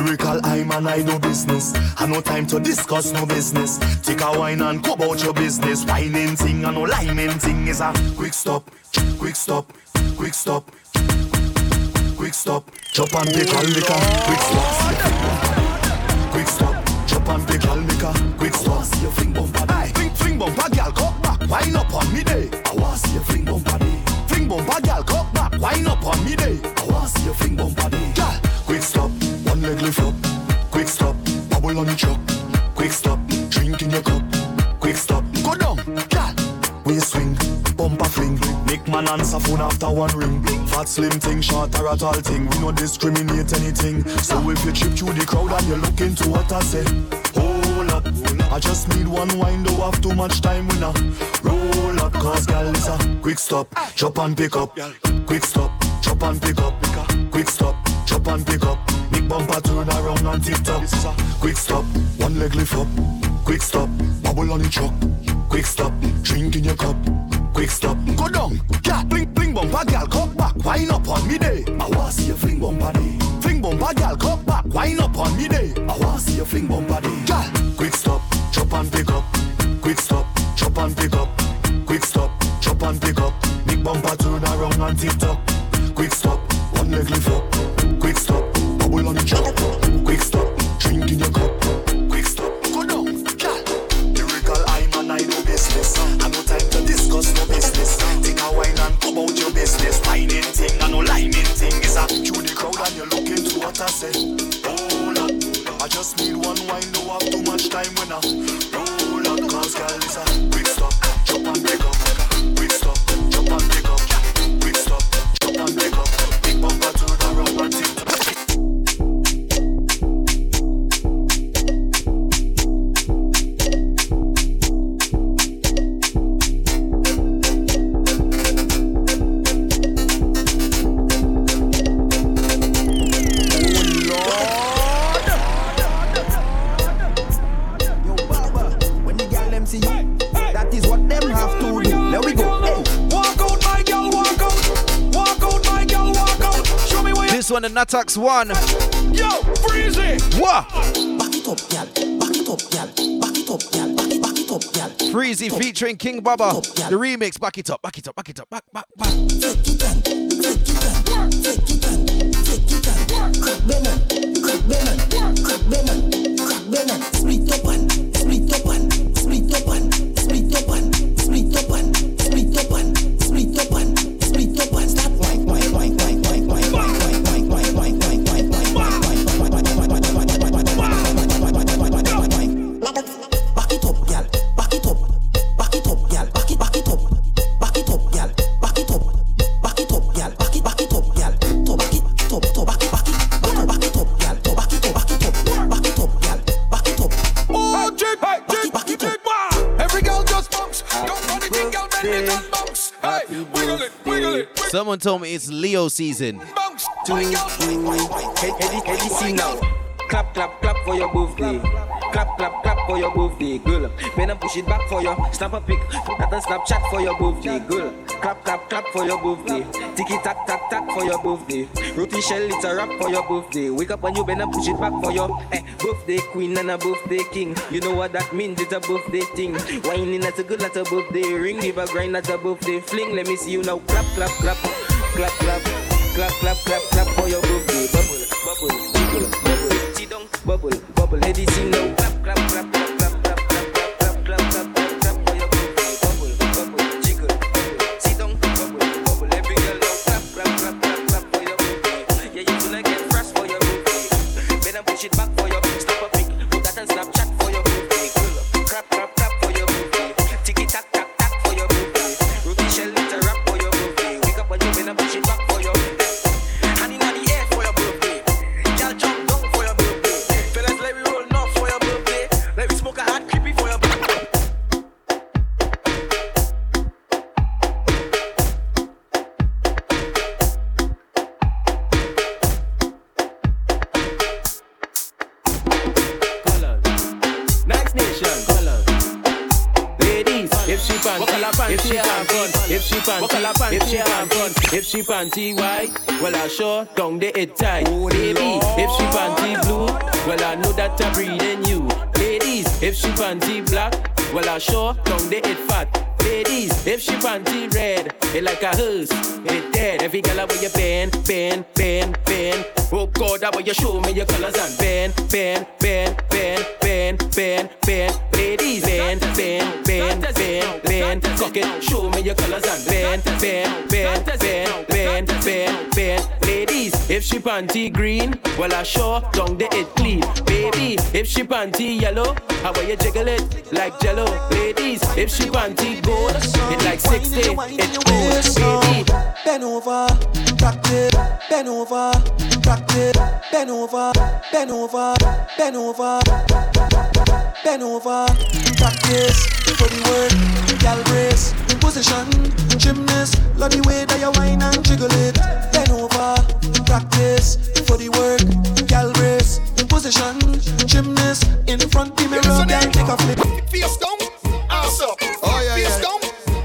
Lyrical I'm and I do business. I no time to discuss no business. Take a wine and go about your business. Whining thing and no liming thing is a quick stop, quick stop, quick stop, quick stop. Chop and pick all liquor. Quick stop, quick stop. Chop and pick all liquor. Quick stop. See your fling bumper day. Fling fling bumper, girl, cock back. Wine up on me day. I want see your fling bumper day. Fling bumper, girl, cock back. Wine up on me day. I want see your fling bumper day. Girl, quick stop. One leg lift up, quick stop, bubble on the truck, quick stop, drink in your cup, quick stop, go down, girl, we swing, bumper fling, Nick man answer phone after one ring, fat slim thing, short or a tall thing, we no discriminate anything, so if you trip through the crowd and you look into what I say, hold up, I just need one wine, don't have too much time, we now, roll up, cause girl is a quick stop, chop and pick up, quick stop, chop and pick up, quick stop, chop and pick up, bumper turn around on TikTok. Quick stop, one leg lift up. Quick stop, bubble on the truck. Quick stop, drink in your cup. Quick stop, go down. Yeah, bling bling bumper, gal, cock back, wine up on me day. I wanna see you fling bumper day. Fling bumper, gal, cock back, wine up on me day. I wanna see you fling bumper day. Gal, quick stop, chop and pick up. Quick stop, chop and pick up. Quick stop, chop and pick up. Big bumper turn around on TikTok. Quick stop, one leg lift up. Natax one. Yo, freezy. What? Back it up, gal. Back it up, gal. Back it up, gal. Back it, back it up, gal. Freezy featuring King Baba. The remix. Back it up, back it up, back it up, back, back, back. It's Leo season. Clap, clap, clap for your birthday. Clap, clap, clap for your birthday, girl. And push it back for your snap a pic. That Snapchat for your birthday, girl. Clap, clap, clap for your birthday. For your birthday. Shell, it's a for your birthday. Wake up when you push it back for your eh, birthday queen and a birthday king. You know what that means? It's a birthday thing. Whining that's a good, that's a birthday ring. Give a grind, that's a birthday fling. Let me see you now. Clap, clap, clap, clap, clap, clap, clap, clap, clap for your. Bubble, bubble, jiggle, bubble, sit down, bubble, bubble. Ladies, see now. If she panty red, it like a hearse, it dead. Every girl where you bend, bend, bend, bend. Oh God, that way you show me your colors and bend, bend, bend, bend, bend, bend, bend. Ladies, bend, bend, bend, bend, bend. Cock it, show me your colors and bend, bend, bend, bend, if she panty green, well I sure down the it clean. Baby, if she panty yellow, how will you jiggle it like jello? Ladies, if she panty gold, it like 60, it cool. Baby, Bend over, practice, bend over, practice, bend over, bend over, bend over, bend over, practice for the work, gal brace, position, gymnast, love the way that you whine and jiggle it. Bend over, practice for the work, gal brace, position, gymnast, in front the mirror, gal take a flip. Face down, ass up. Oh, yeah, Face down,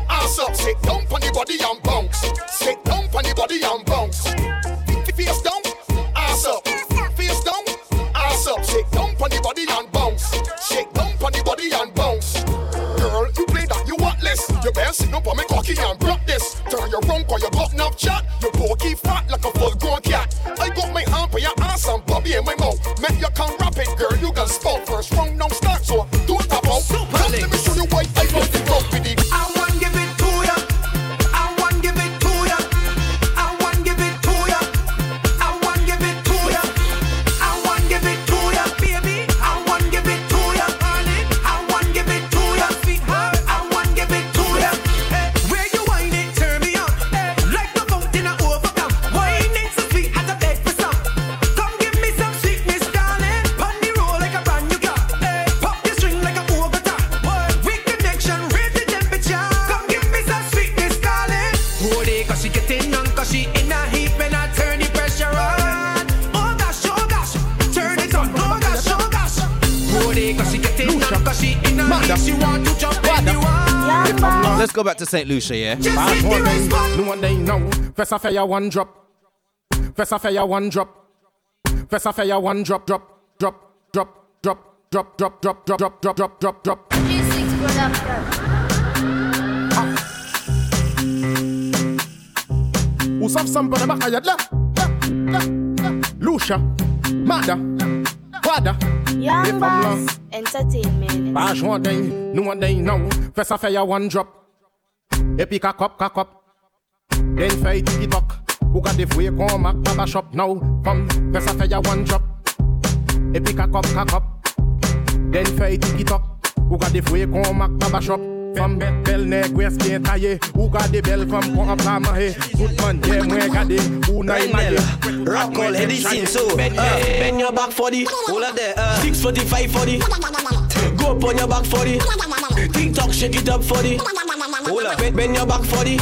ass up. Sit down on the body and bounce. Sit down on the body and bounce. Face down, ass up. Face down, ass up. Sit down on the body and bounce. Sit down on the body and You better sit up me cocky and practice. Turn your rump or your got enough chat. Your pokey fat like a full grown cat. I got my hand for your ass and bobby in my mouth. Make you can rap it, girl. You can spout Let's go back to St. Lucia, yeah? Bad one day, no one day know. First I fire one drop. First affair ya one drop. First affair ya one drop, drop, drop, drop, drop, drop, drop, drop, drop, drop, drop, drop, drop, drop. Who's have some on the back of your left? Lucia, Mada, Wada. Young Boss Entertainment. Bash one day, no one day now. First affair ya one drop. Et kakop, kakop. Then fay tiki tok. Ou ka devwe kon mak pata shop now. Kom, fè sa fè ya one drop. Et kakop, kakop. Then fay tiki tok. Ou ka devwe kon mak pata shop. Fom bel neg wes bien taye Ou gade bel kom kon an plaman he Tout man mwen gade Ou na imaye Rock all heady sin so uh, Bend your back for the All of the uh, up on your back for the TikTok shake it up for the Hold up, bend, bend your back for the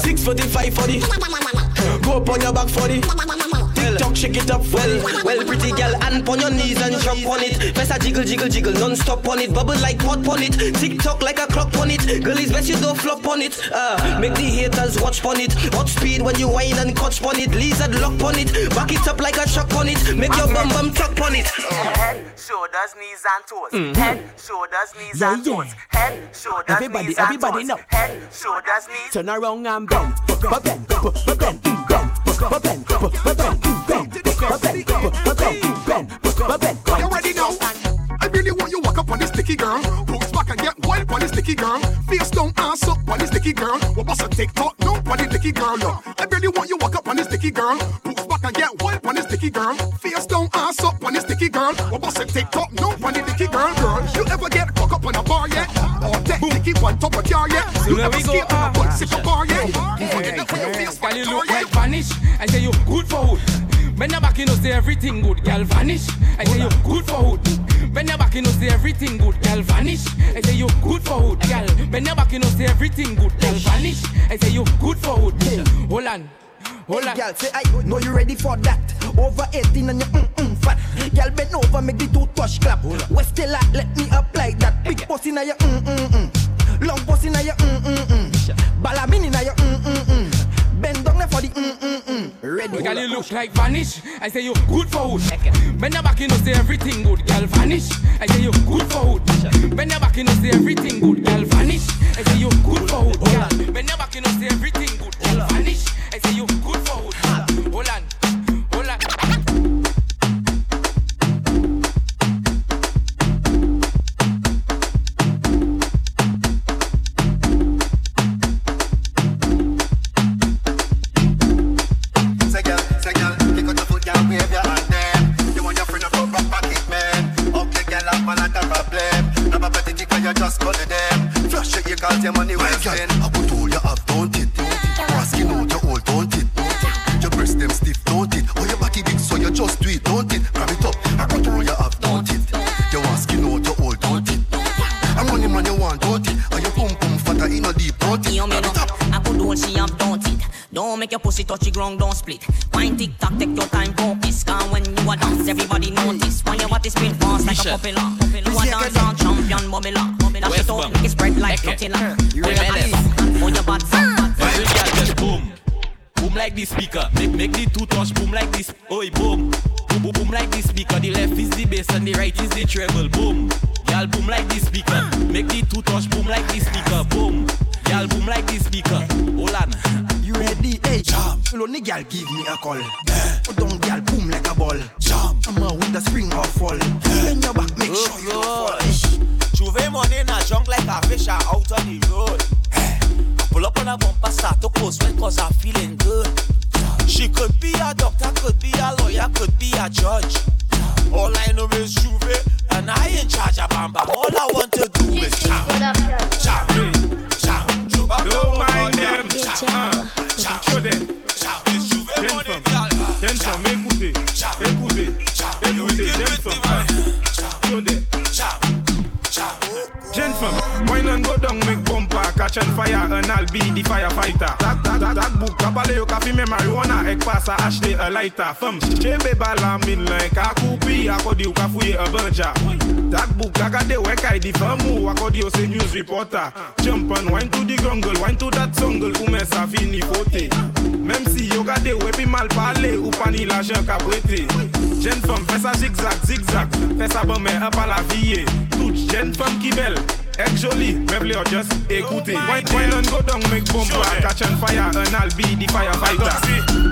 645 for the Go up on your back for the TikTok shake it up Well, well, pretty girl, and on your knees and jump on it. Press a jiggle, jiggle, jiggle, non-stop on it. Bubble like pot on it. Tick tock like a clock on it. Girl, is best you don't flop on it. Uh, make the haters watch on it. Hot speed when you whine and catch on it. Lizard lock on it. Back it up like a shock on it. Make your bum bum tuck on it. Head, shoulders, knees and toes. Mhm. Head, shoulders, knees Yeah, and yeah. toes. Head, shoulders, Everybody- knees everybody and know. toes. Head, shoulders, knees. Turn around and bend, bend, bend, bend, bend, You ready now? I really want you walk up on this sticky girl. Boots back and get wild on this sticky girl. Face down, ass up on this sticky girl. What was a TikTok? No, on this sticky girl. I really want you walk up on this sticky girl. Boots back and get wild on this sticky girl. Face down, ass up on this sticky girl. What was a TikTok? No, on this sticky girl. Girl, you ever get cock up on a bar yet? Or that sticky on top of car yet? So You there ever we go. skate on a butt sick bar yet? Girl, you look like vanish. I say you good for hood. Bend your back, you know say everything good. Girl, vanish. I say you good for hood. Bend your back, you know say everything good. Girl, vanish. I say you good for hood. Girl, bend your back, you know say everything good. Girl, vanish. I say you good for hood. Hold on. Hold on. Girl, say I know you ready for that. Over 18 and you mm mm fat. Girl, bend over, make the toothbrush clap. West still let me up like that. Big pussy na your mm mm mm. Long pussy na your mm mm mm. Balamini na your mm mm mm. Bend down for the mm mm mm. Ready? Girl, you look like vanish. I say you good for hood. Bend your back, you know say everything good. Girl, vanish. I say you good for hood. Bend your back, you know say everything good. Girl, vanish. I say you good for hood. Bend your back, you know say everything good. Girl, vanish. I say you good your money wasting. I put all you have, don't it? Asking out your old, don't it? Your breast them stiff, don't it? Oh, your body big, so you just do it, don't it? Grab it up, I put all you have, don't it? You asking out your old, don't it? I'm money man you want, don't it? And your pum pum fatter in a deep, don't it? Yo, me Grab it up. I could do what she have, don't it. Don't make your pussy touch the ground, don't split. Wine tick tock, take your time, focus. Cause when you a dance, everybody notice. When you want to spin fast like a popular. You a dance on champion, bubbler. Dash it out, make it spread like Nutella. Rebellious. For your bad song. Every girl just boom. Boom like this speaker. Make make the two touch boom like this. Oi boom. Boom boom boom like this speaker. The left is the bass and the right is the treble. Boom. Y'all boom like this speaker. Make the two touch boom like this speaker. Boom. Y'all boom like this speaker. Hold on. You ready? Hey, jam. Lonely girl, give me a call. Put down, girl, boom like a ball. Jam. I'm a with the spring or fall. Bend your back, make oh, sure you don't fall. Juve money in a junk like a fish are out on the road. I pull up on a bumper, start to close sweat cause I'm feeling good. She could be a doctor, could be a lawyer, could be a judge. All I know is Juve, and I in charge of Bamba. All I want to do is jam, jam, jam, Juve. Don't mind them. Show them. Jensen, Jensen, écoutez, écoutez, écoutez, Jensen. Show Jensen, wine and go down, make bumper catch on fire and I'll be the firefighter. That, that, that, that book, kabale yo kafi me marijuana, ek pasa ashte a lighter. Fem, chebe bala min like a kupi, akodi yo kafuye a banja. That book, agade wek I di famu, akodi yo se news reporter. Jump and wine to the jungle, wine to that jungle, ume sa fini fote. Même si yo gade wepi mal pale, ou pani la jen ka prete. Jeune femme, fais ça zigzag, zigzag. Fais ça bon, mais pas la vie. Toute jeune femme qui belle. Joli, meuble or just écoutez. Wine, wine and go down, make bumper, catch on fire, and I'll be the firefighter.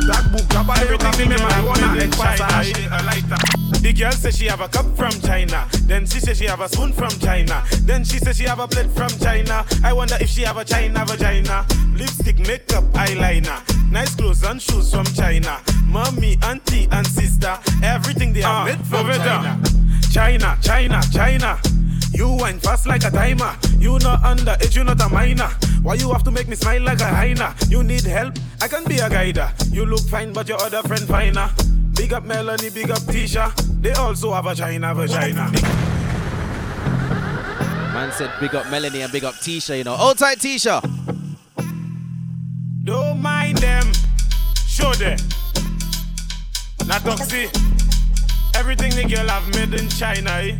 That book, about everything, me marijuana, ek pasa, a lighter. The girl says she have a cup from China. Then she says she have a spoon from China. Then she says she have a plate from China. I wonder if she have a China vagina. Lipstick, makeup, eyeliner. Nice clothes and shoes from China. Mommy, auntie, and sister. Everything they are made from China. China, China, China. You wine fast like a timer. You not underage, you not a minor. Why you have to make me smile like a hyena? You need help? I can be a guider. You look fine, but your other friend finer. Big up Melanie, big up Tisha. They also have a China vagina. Man said big up Melanie and big up Tisha, you know. Hold tight, Tisha. Don't mind them. Show them. Not toxic. Everything the girl have made in China, eh?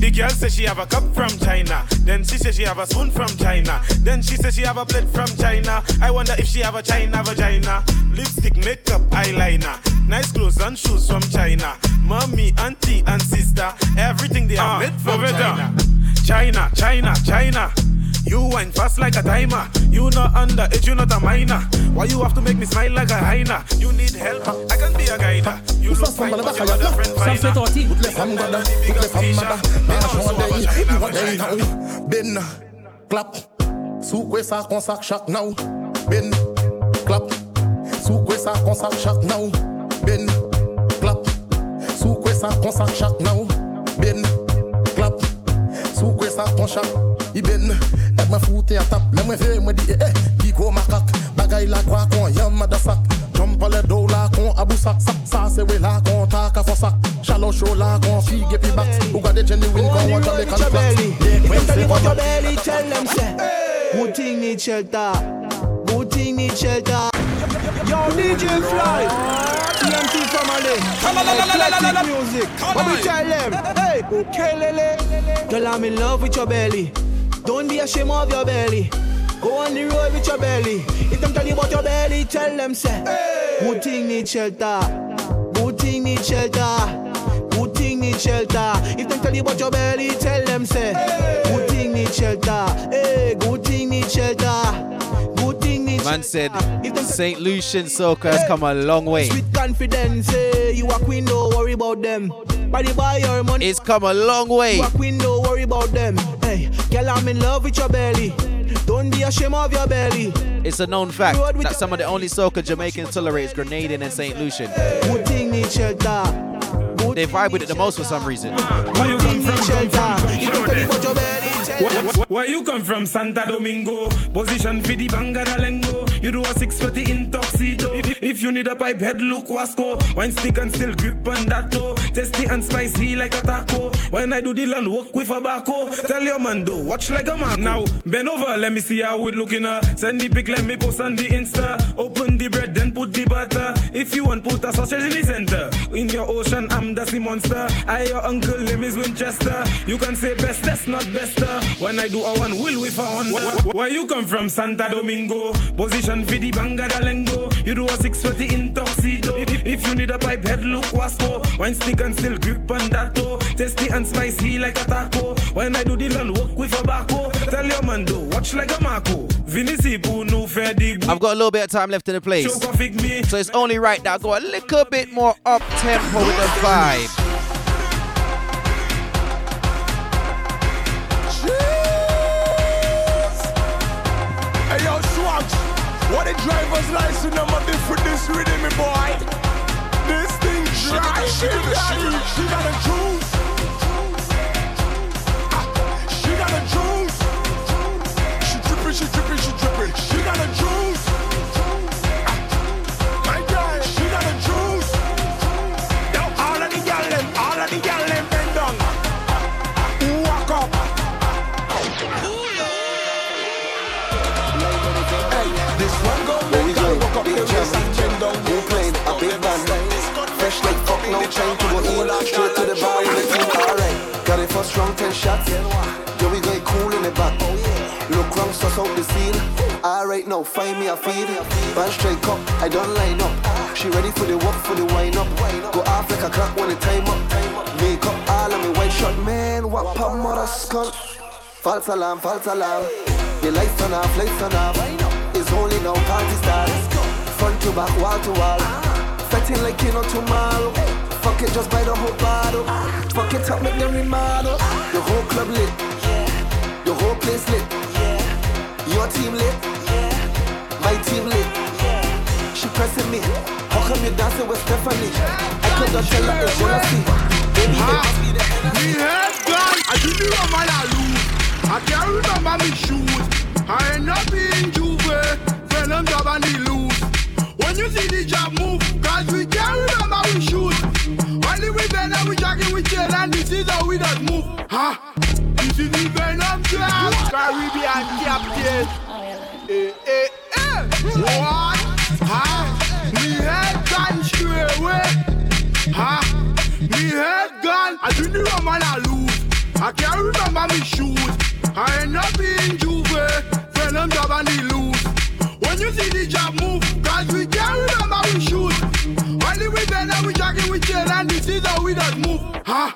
The girl says she have a cup from China. Then she says she have a spoon from China. Then she says she have a plate from China. I wonder if she have a China vagina. Lipstick, makeup, eyeliner. Nice clothes and shoes from China. Mommy, auntie, and sister. Everything they are Ah, made from. China. China, China, China. You wine fast like a timer. You not underage, you not a minor. Why you have to make me smile like a hyena? You need help? I can be a guider. You look fine, but your other friend finer. Toutes les femmes gada, toutes les femmes mada Marche en day, you a day now Ben, clap. Sou kwe sa kon sak chak now. Ben, clap. Sou kwe sa kon sak chak now. Ben, clap. Sou kwe sa kon sak chak now. Ben, clap Sou kwe sa kon chak I ben, ek mwen foute a tap Lè mwen ve mwen di eh eh Kiko makak Bagay la kwa kon yam a da sak Jump le do la kon abou sak sak Sa se we la kon ta ka fo sak Shallow show la kon fige pi back Ou gade kon wan Jamaican your flax belly. When tell you about your belly, tell them say, good thing need shelter, good thing need shelter. Yo, DJ Fly, TNT family, eclectic music. What we tell them? Hey. Girl, I'm in love with your belly. Don't be ashamed of your belly. Go on the road with your belly. If them tell you about your belly, tell them say, good thing need shelter, good thing need shelter. Good thing need shelter. If them tell you about your belly, tell them say, good thing need shelter. Hey, good thing need shelter. Good thing need Man said St. Lucian Soca has come a long way. With confidence, hey, you a queen, don't worry about them. Body buy your money. It's come a long way. You a queen, don't worry about them. Hey, girl, I'm in love with your belly. Don't be ashamed of your belly. It's a known fact that some of the only soca Jamaicans tolerate is Grenadian and St. Lucian. They vibe with it the most for some reason. Where you come from? Don't tell Where, you come from, Santa Domingo? Position for the Bangadalengo. You do a 640 in tuxedo. If, you need a pipe head, look Wasco. Wine stick and still grip on that toe. Tasty and spicy like a taco. When I do the land work with a baco. Tell your man do, watch like a man. Now, bend over, let me see how it looking. Uh. Send the pic, let me post on the Insta. Open the bread, then put the butter. If you want, put a sausage in the center. In your ocean, I'm the sea monster. I your uncle, name is Winchester. You can say best, that's not bester. When I do a one, will we found. Where you come from, Santa Domingo? Position for the Bangadalengo. You do a 640 in tuxedo. If, if you need a pipe head, look Wasco. Wine stick and still grip on that toe. Tasty and spicy like a taco. When I do the land work with a baco. Tell your man do, watch like a Marco. Vinisi Poo, no fair dig. I've got a little bit of time left in the place. Choke a fig me. So it's only right that I go a little bit more up tempo with the vibe. Driver's license number be for this rhythm, me boy? This thing dry, she got a she got a juice. She got a juice. She dripping, she dripping, she dripping. She got a juice. For strong ten shots. Yo, we got it cool in the back. Look wrong, suss out the seal. Alright, now find me a feed. Band straight cup, I don't line up. She ready for the walk, for the wind up. Go off like a clock when the time up. Make up all of me white shot, man. What pop mother skunt? False alarm, false alarm. The lights turn off, lights turn off. It's only now party start. Front to back, wall to wall. Fetting like you know tomorrow. It, just buy the whole bottle. Fuck it up, make them remodel. The whole club lit. Yeah. The whole place lit. Yeah. Your team lit. Yeah. My team lit. Yeah. She pressing me. How come you dancing with Stephanie? I could not tell her it's jealousy. Baby, it must be the gone, I do the rum and I lose. I can't remember me shoes. I ain't not being juve, venom job and he. When you see the job move, cause we can't remember we shoot. Only we venom, we jacking with jail, and this is how we does move. Huh? This is the venom job. Caribbean captain. Eh, eh, eh. What? Huh? Me head gone straight away. Huh? Me head gone. I do the rum and I lose. I can't remember me shoes. I ain't not being juve. Venom job and he lose. When you see the job move, cause we can't remember we shoot. Only we venom, we jacking with jail, and this is how we does move. Huh?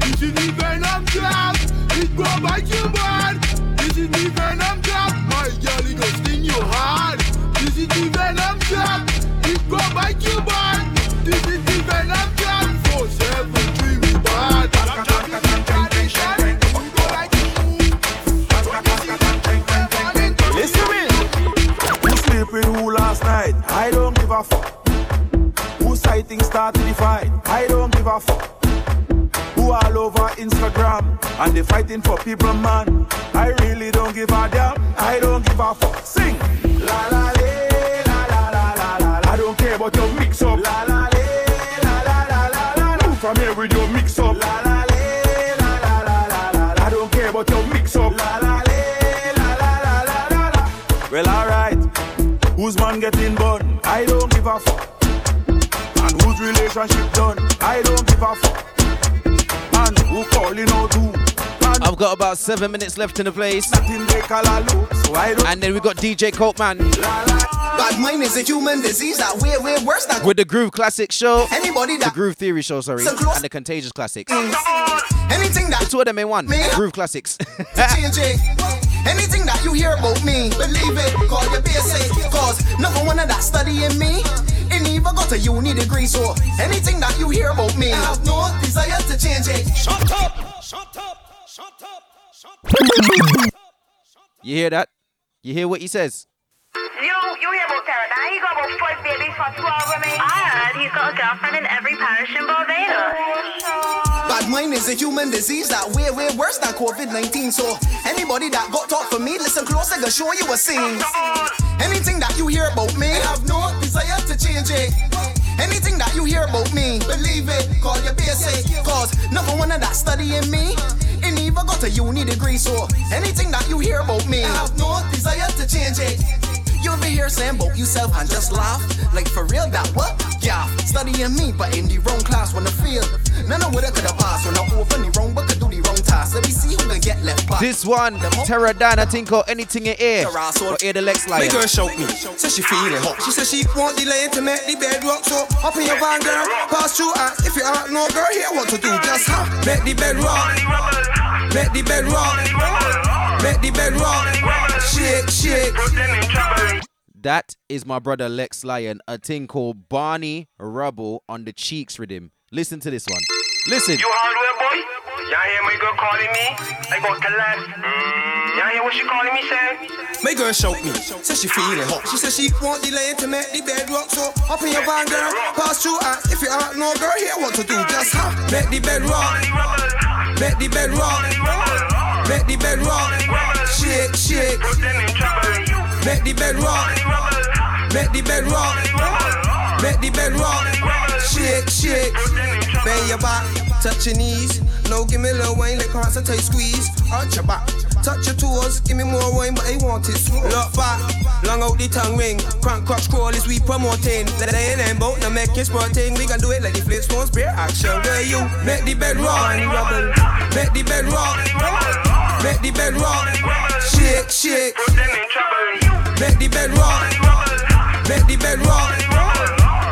This is the venom job. It go bite you bad. This is the venom job. My girl, it go sting you hard. This is the venom job. It go bite you bad. This is the venom job. Four seven three we bad. Listen me. Who sleep with who last night? I don't give a fuck. Sighting started the fight? I don't give a fuck. Who all over Instagram and they fighting for people, man? I really don't give a damn. I don't give a fuck. Sing. La la le, la la la la la. I don't care about your mix up. La la le, la la la la la. Move from here with your mix up. La la le, la la la la la. I don't care about your mix up. La la le, la la la la la. Well, alright. Who's man getting burned? I don't give a fuck. And whose relationship done? I don't give a fuck. And who calling out who? I've got about seven minutes left in the place. Nothing they call a loop, so And then we got DJ Kopeman Bad mind is a human disease that way, way worse than with the Groove Classic Show. Anybody The that Groove Theory Show, sorry. So And the Contagious Classics. anything that The two of them in one. Me? Groove Classics. Anything that you hear about me, believe it, call your basic. Cause number one of that studying me, ain't even got a uni degree. So anything that you hear about me, I have no desire to change it. Shut up! Shut up! Shut up! You hear that? You hear what he says? You, you hear about Teradan? He got about five babies for 12 women. I heard he's got a girlfriend in every parish in Barbados. Bad mind is a human disease that way, way worse than COVID-19. So anybody that got talk for me, listen close, I can show you a scene. Anything that you hear about me, I have no desire to change it. Anything that you hear about me, believe it, call your basic. Cause number one of that studying me, ain't even got a uni degree. So anything that you hear about me, I have no desire to change it. You over here saying about yourself and just laugh. Like for real, that what? Yeah, studying me, but in the wrong class when I feel. None of what I could have passed when I open the wrong book, I do the wrong task. Let me see who can get left back. This one, Terradan, I think, or anything in air. Or air the Lex Lion. My girl shout me, says she feeling hot. She says she want the lane to make the bed rock. So up in your van, girl, pass through her. If you aren't no girl here, what to do? Just huh? Make the bed rock. Make the bed rock. Make the bed rock. Shake, shake. That is my brother Lex Lion, a thing called Barney Rubble on the cheeks rhythm. Listen to this one. Listen. You hardware boy? Y'all hear my girl calling me? I got to left. Mm. Y'all hear what she calling me saying? My girl shout me, says she feeling hot. She says she want the lane to make the bed rock. So up in your van, girl, pass through her. If you aren't no girl here, what to do? Just huh? Make the bed rock. Make the bed rock. Make the bed rock. Shake, shake. Make the bed rock. Make the bed rock. Make the bed rock. Shake, shake. Bend your back, touch your knees. No, give me a little wine like parts of tight squeeze. Arch your back, touch your toes. Give me more wine, but I want it slow. Look back, long out the tongue ring. Crank, crotch, crawl is we promoting. Let it in and boat, now make it sporting. We can do it like the Flintstones spare action. Where you make the bed rock, make the bed rock, make the bed rock, shake, shake. Make the bed rock, make the bed rock,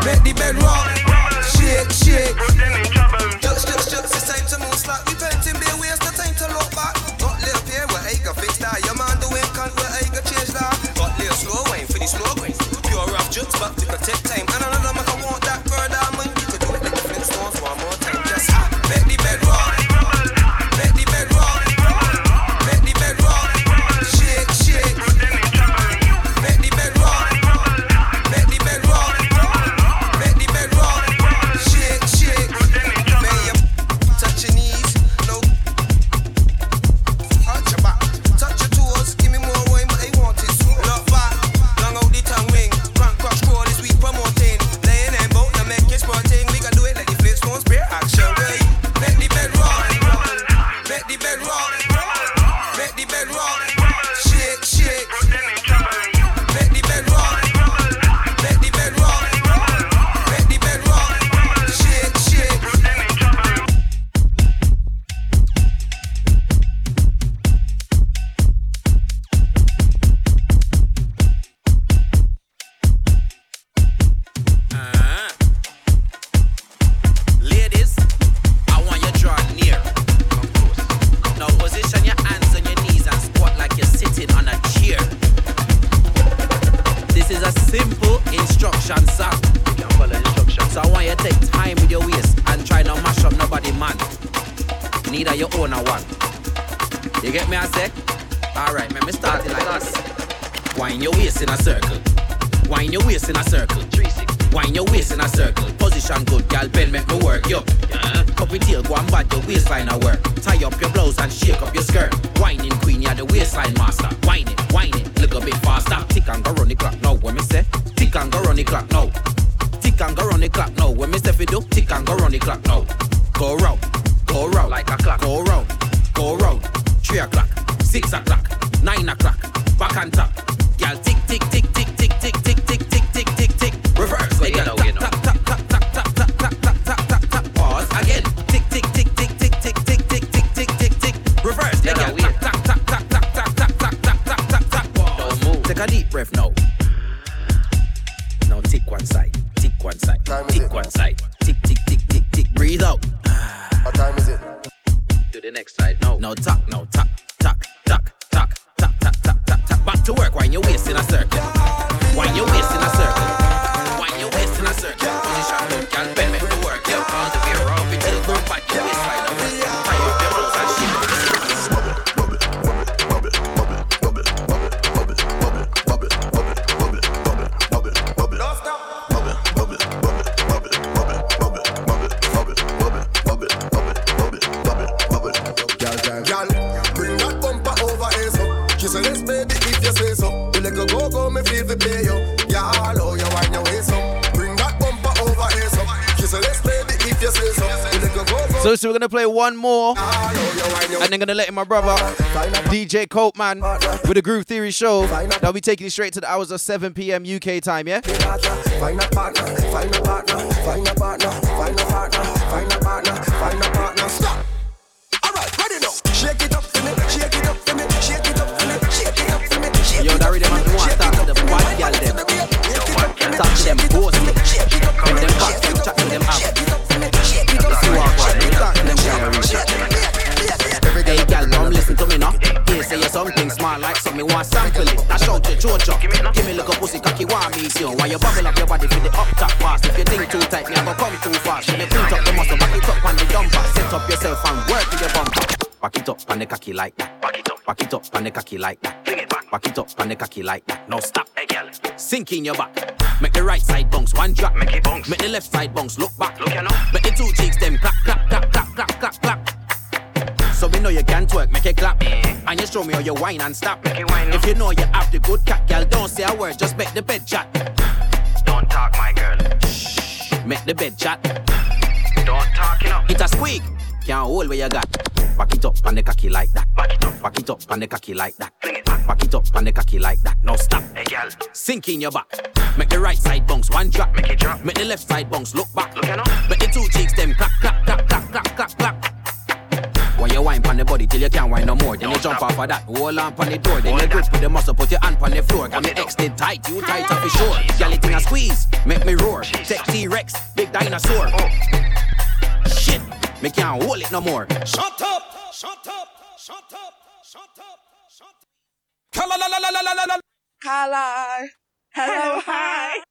make the bed rock, shake, shake. Put them in trouble. Ducks, ducks, ducks, it's time to move like Neither your own or one. You get me, I say? Alright, man, me start it like this. Wind your waist in a circle. Wind your waist in a circle. Wind your waist in a circle. Position good, girl. Bend, make me work. Yo. Cup with tail, go and bad your waistline a work. Tie up your blouse and shake up your skirt. Whining queen, you're the waistline master. Wine it, look a bit faster. Tick and go run the clock now. When me say, tick and go run the clock now. Tick and go run the clock now. When me say fi do, tick and go run the clock now. Go round, go round like a clock. Go round, go round. Three o'clock, six o'clock, nine o'clock. Back on top. Girl, tick tick tick gonna play one more, and then gonna let in my brother DJ Kopeman with the Groove Theory Show. They'll be taking you straight to the hours of 7 p.m. UK time. Yeah. Yo, that rhythm I'm that the bad gal them. Touch them, pose them, bend them back, touch them up them girl. Hey come listen to me now. Here say you something smart like something want sample it. I shout to Jojo. Give me look a pussy cocky want me see you. While you bubble up your body for the up top fast. If you think too tight, me I go come too fast. When you print up the muscle, back it up on the dumper. Set up yourself and work with your bumper. Back it up on the cocky like that. Back it up. Back it up the cocky like that. Bring it back. Back it up the cocky like that. No stop. Hey girl. Sink in your back. Make the right side bounce, one drop. Make it bounce. Make the left side bounce, look back. Look you know. Make the two cheeks them clap, clap, clap, clap, clap, clap, clap. So we know you can twerk, make it clap. And you show me how you whine and stop. make it whine. If you know you have the good cat, girl, don't say a word, just make the bed chat. Don't talk, my girl. Shh, Make the bed chat. Don't talk, you know. It a squeak. Can't hold where you got. Back it up and the cocky like that. Back it up, back it up and the cocky like that. Bring it back, back it up and the cocky like that. No stop, hey girl. Sink in your back. Make the right side bounce, one drop. Make it drop. Make the left side bounce, look back. Look at Make the two cheeks them clap, clap, clap, clap, clap, clap, clap. When you wind on the body till you can't wind no more, then no, you jump stop. off of that hold on on the door, then All you grip with the muscle, put your hand on the floor, got me extend tight, you tight up for sure. Girl, it in a squeeze, make me roar. Tech T-Rex, big dinosaur. Oh. Shit. Me can't hold it no more. Shut up! Shut up! Shut up! Shut up! Shut up! Color. Hello, hi.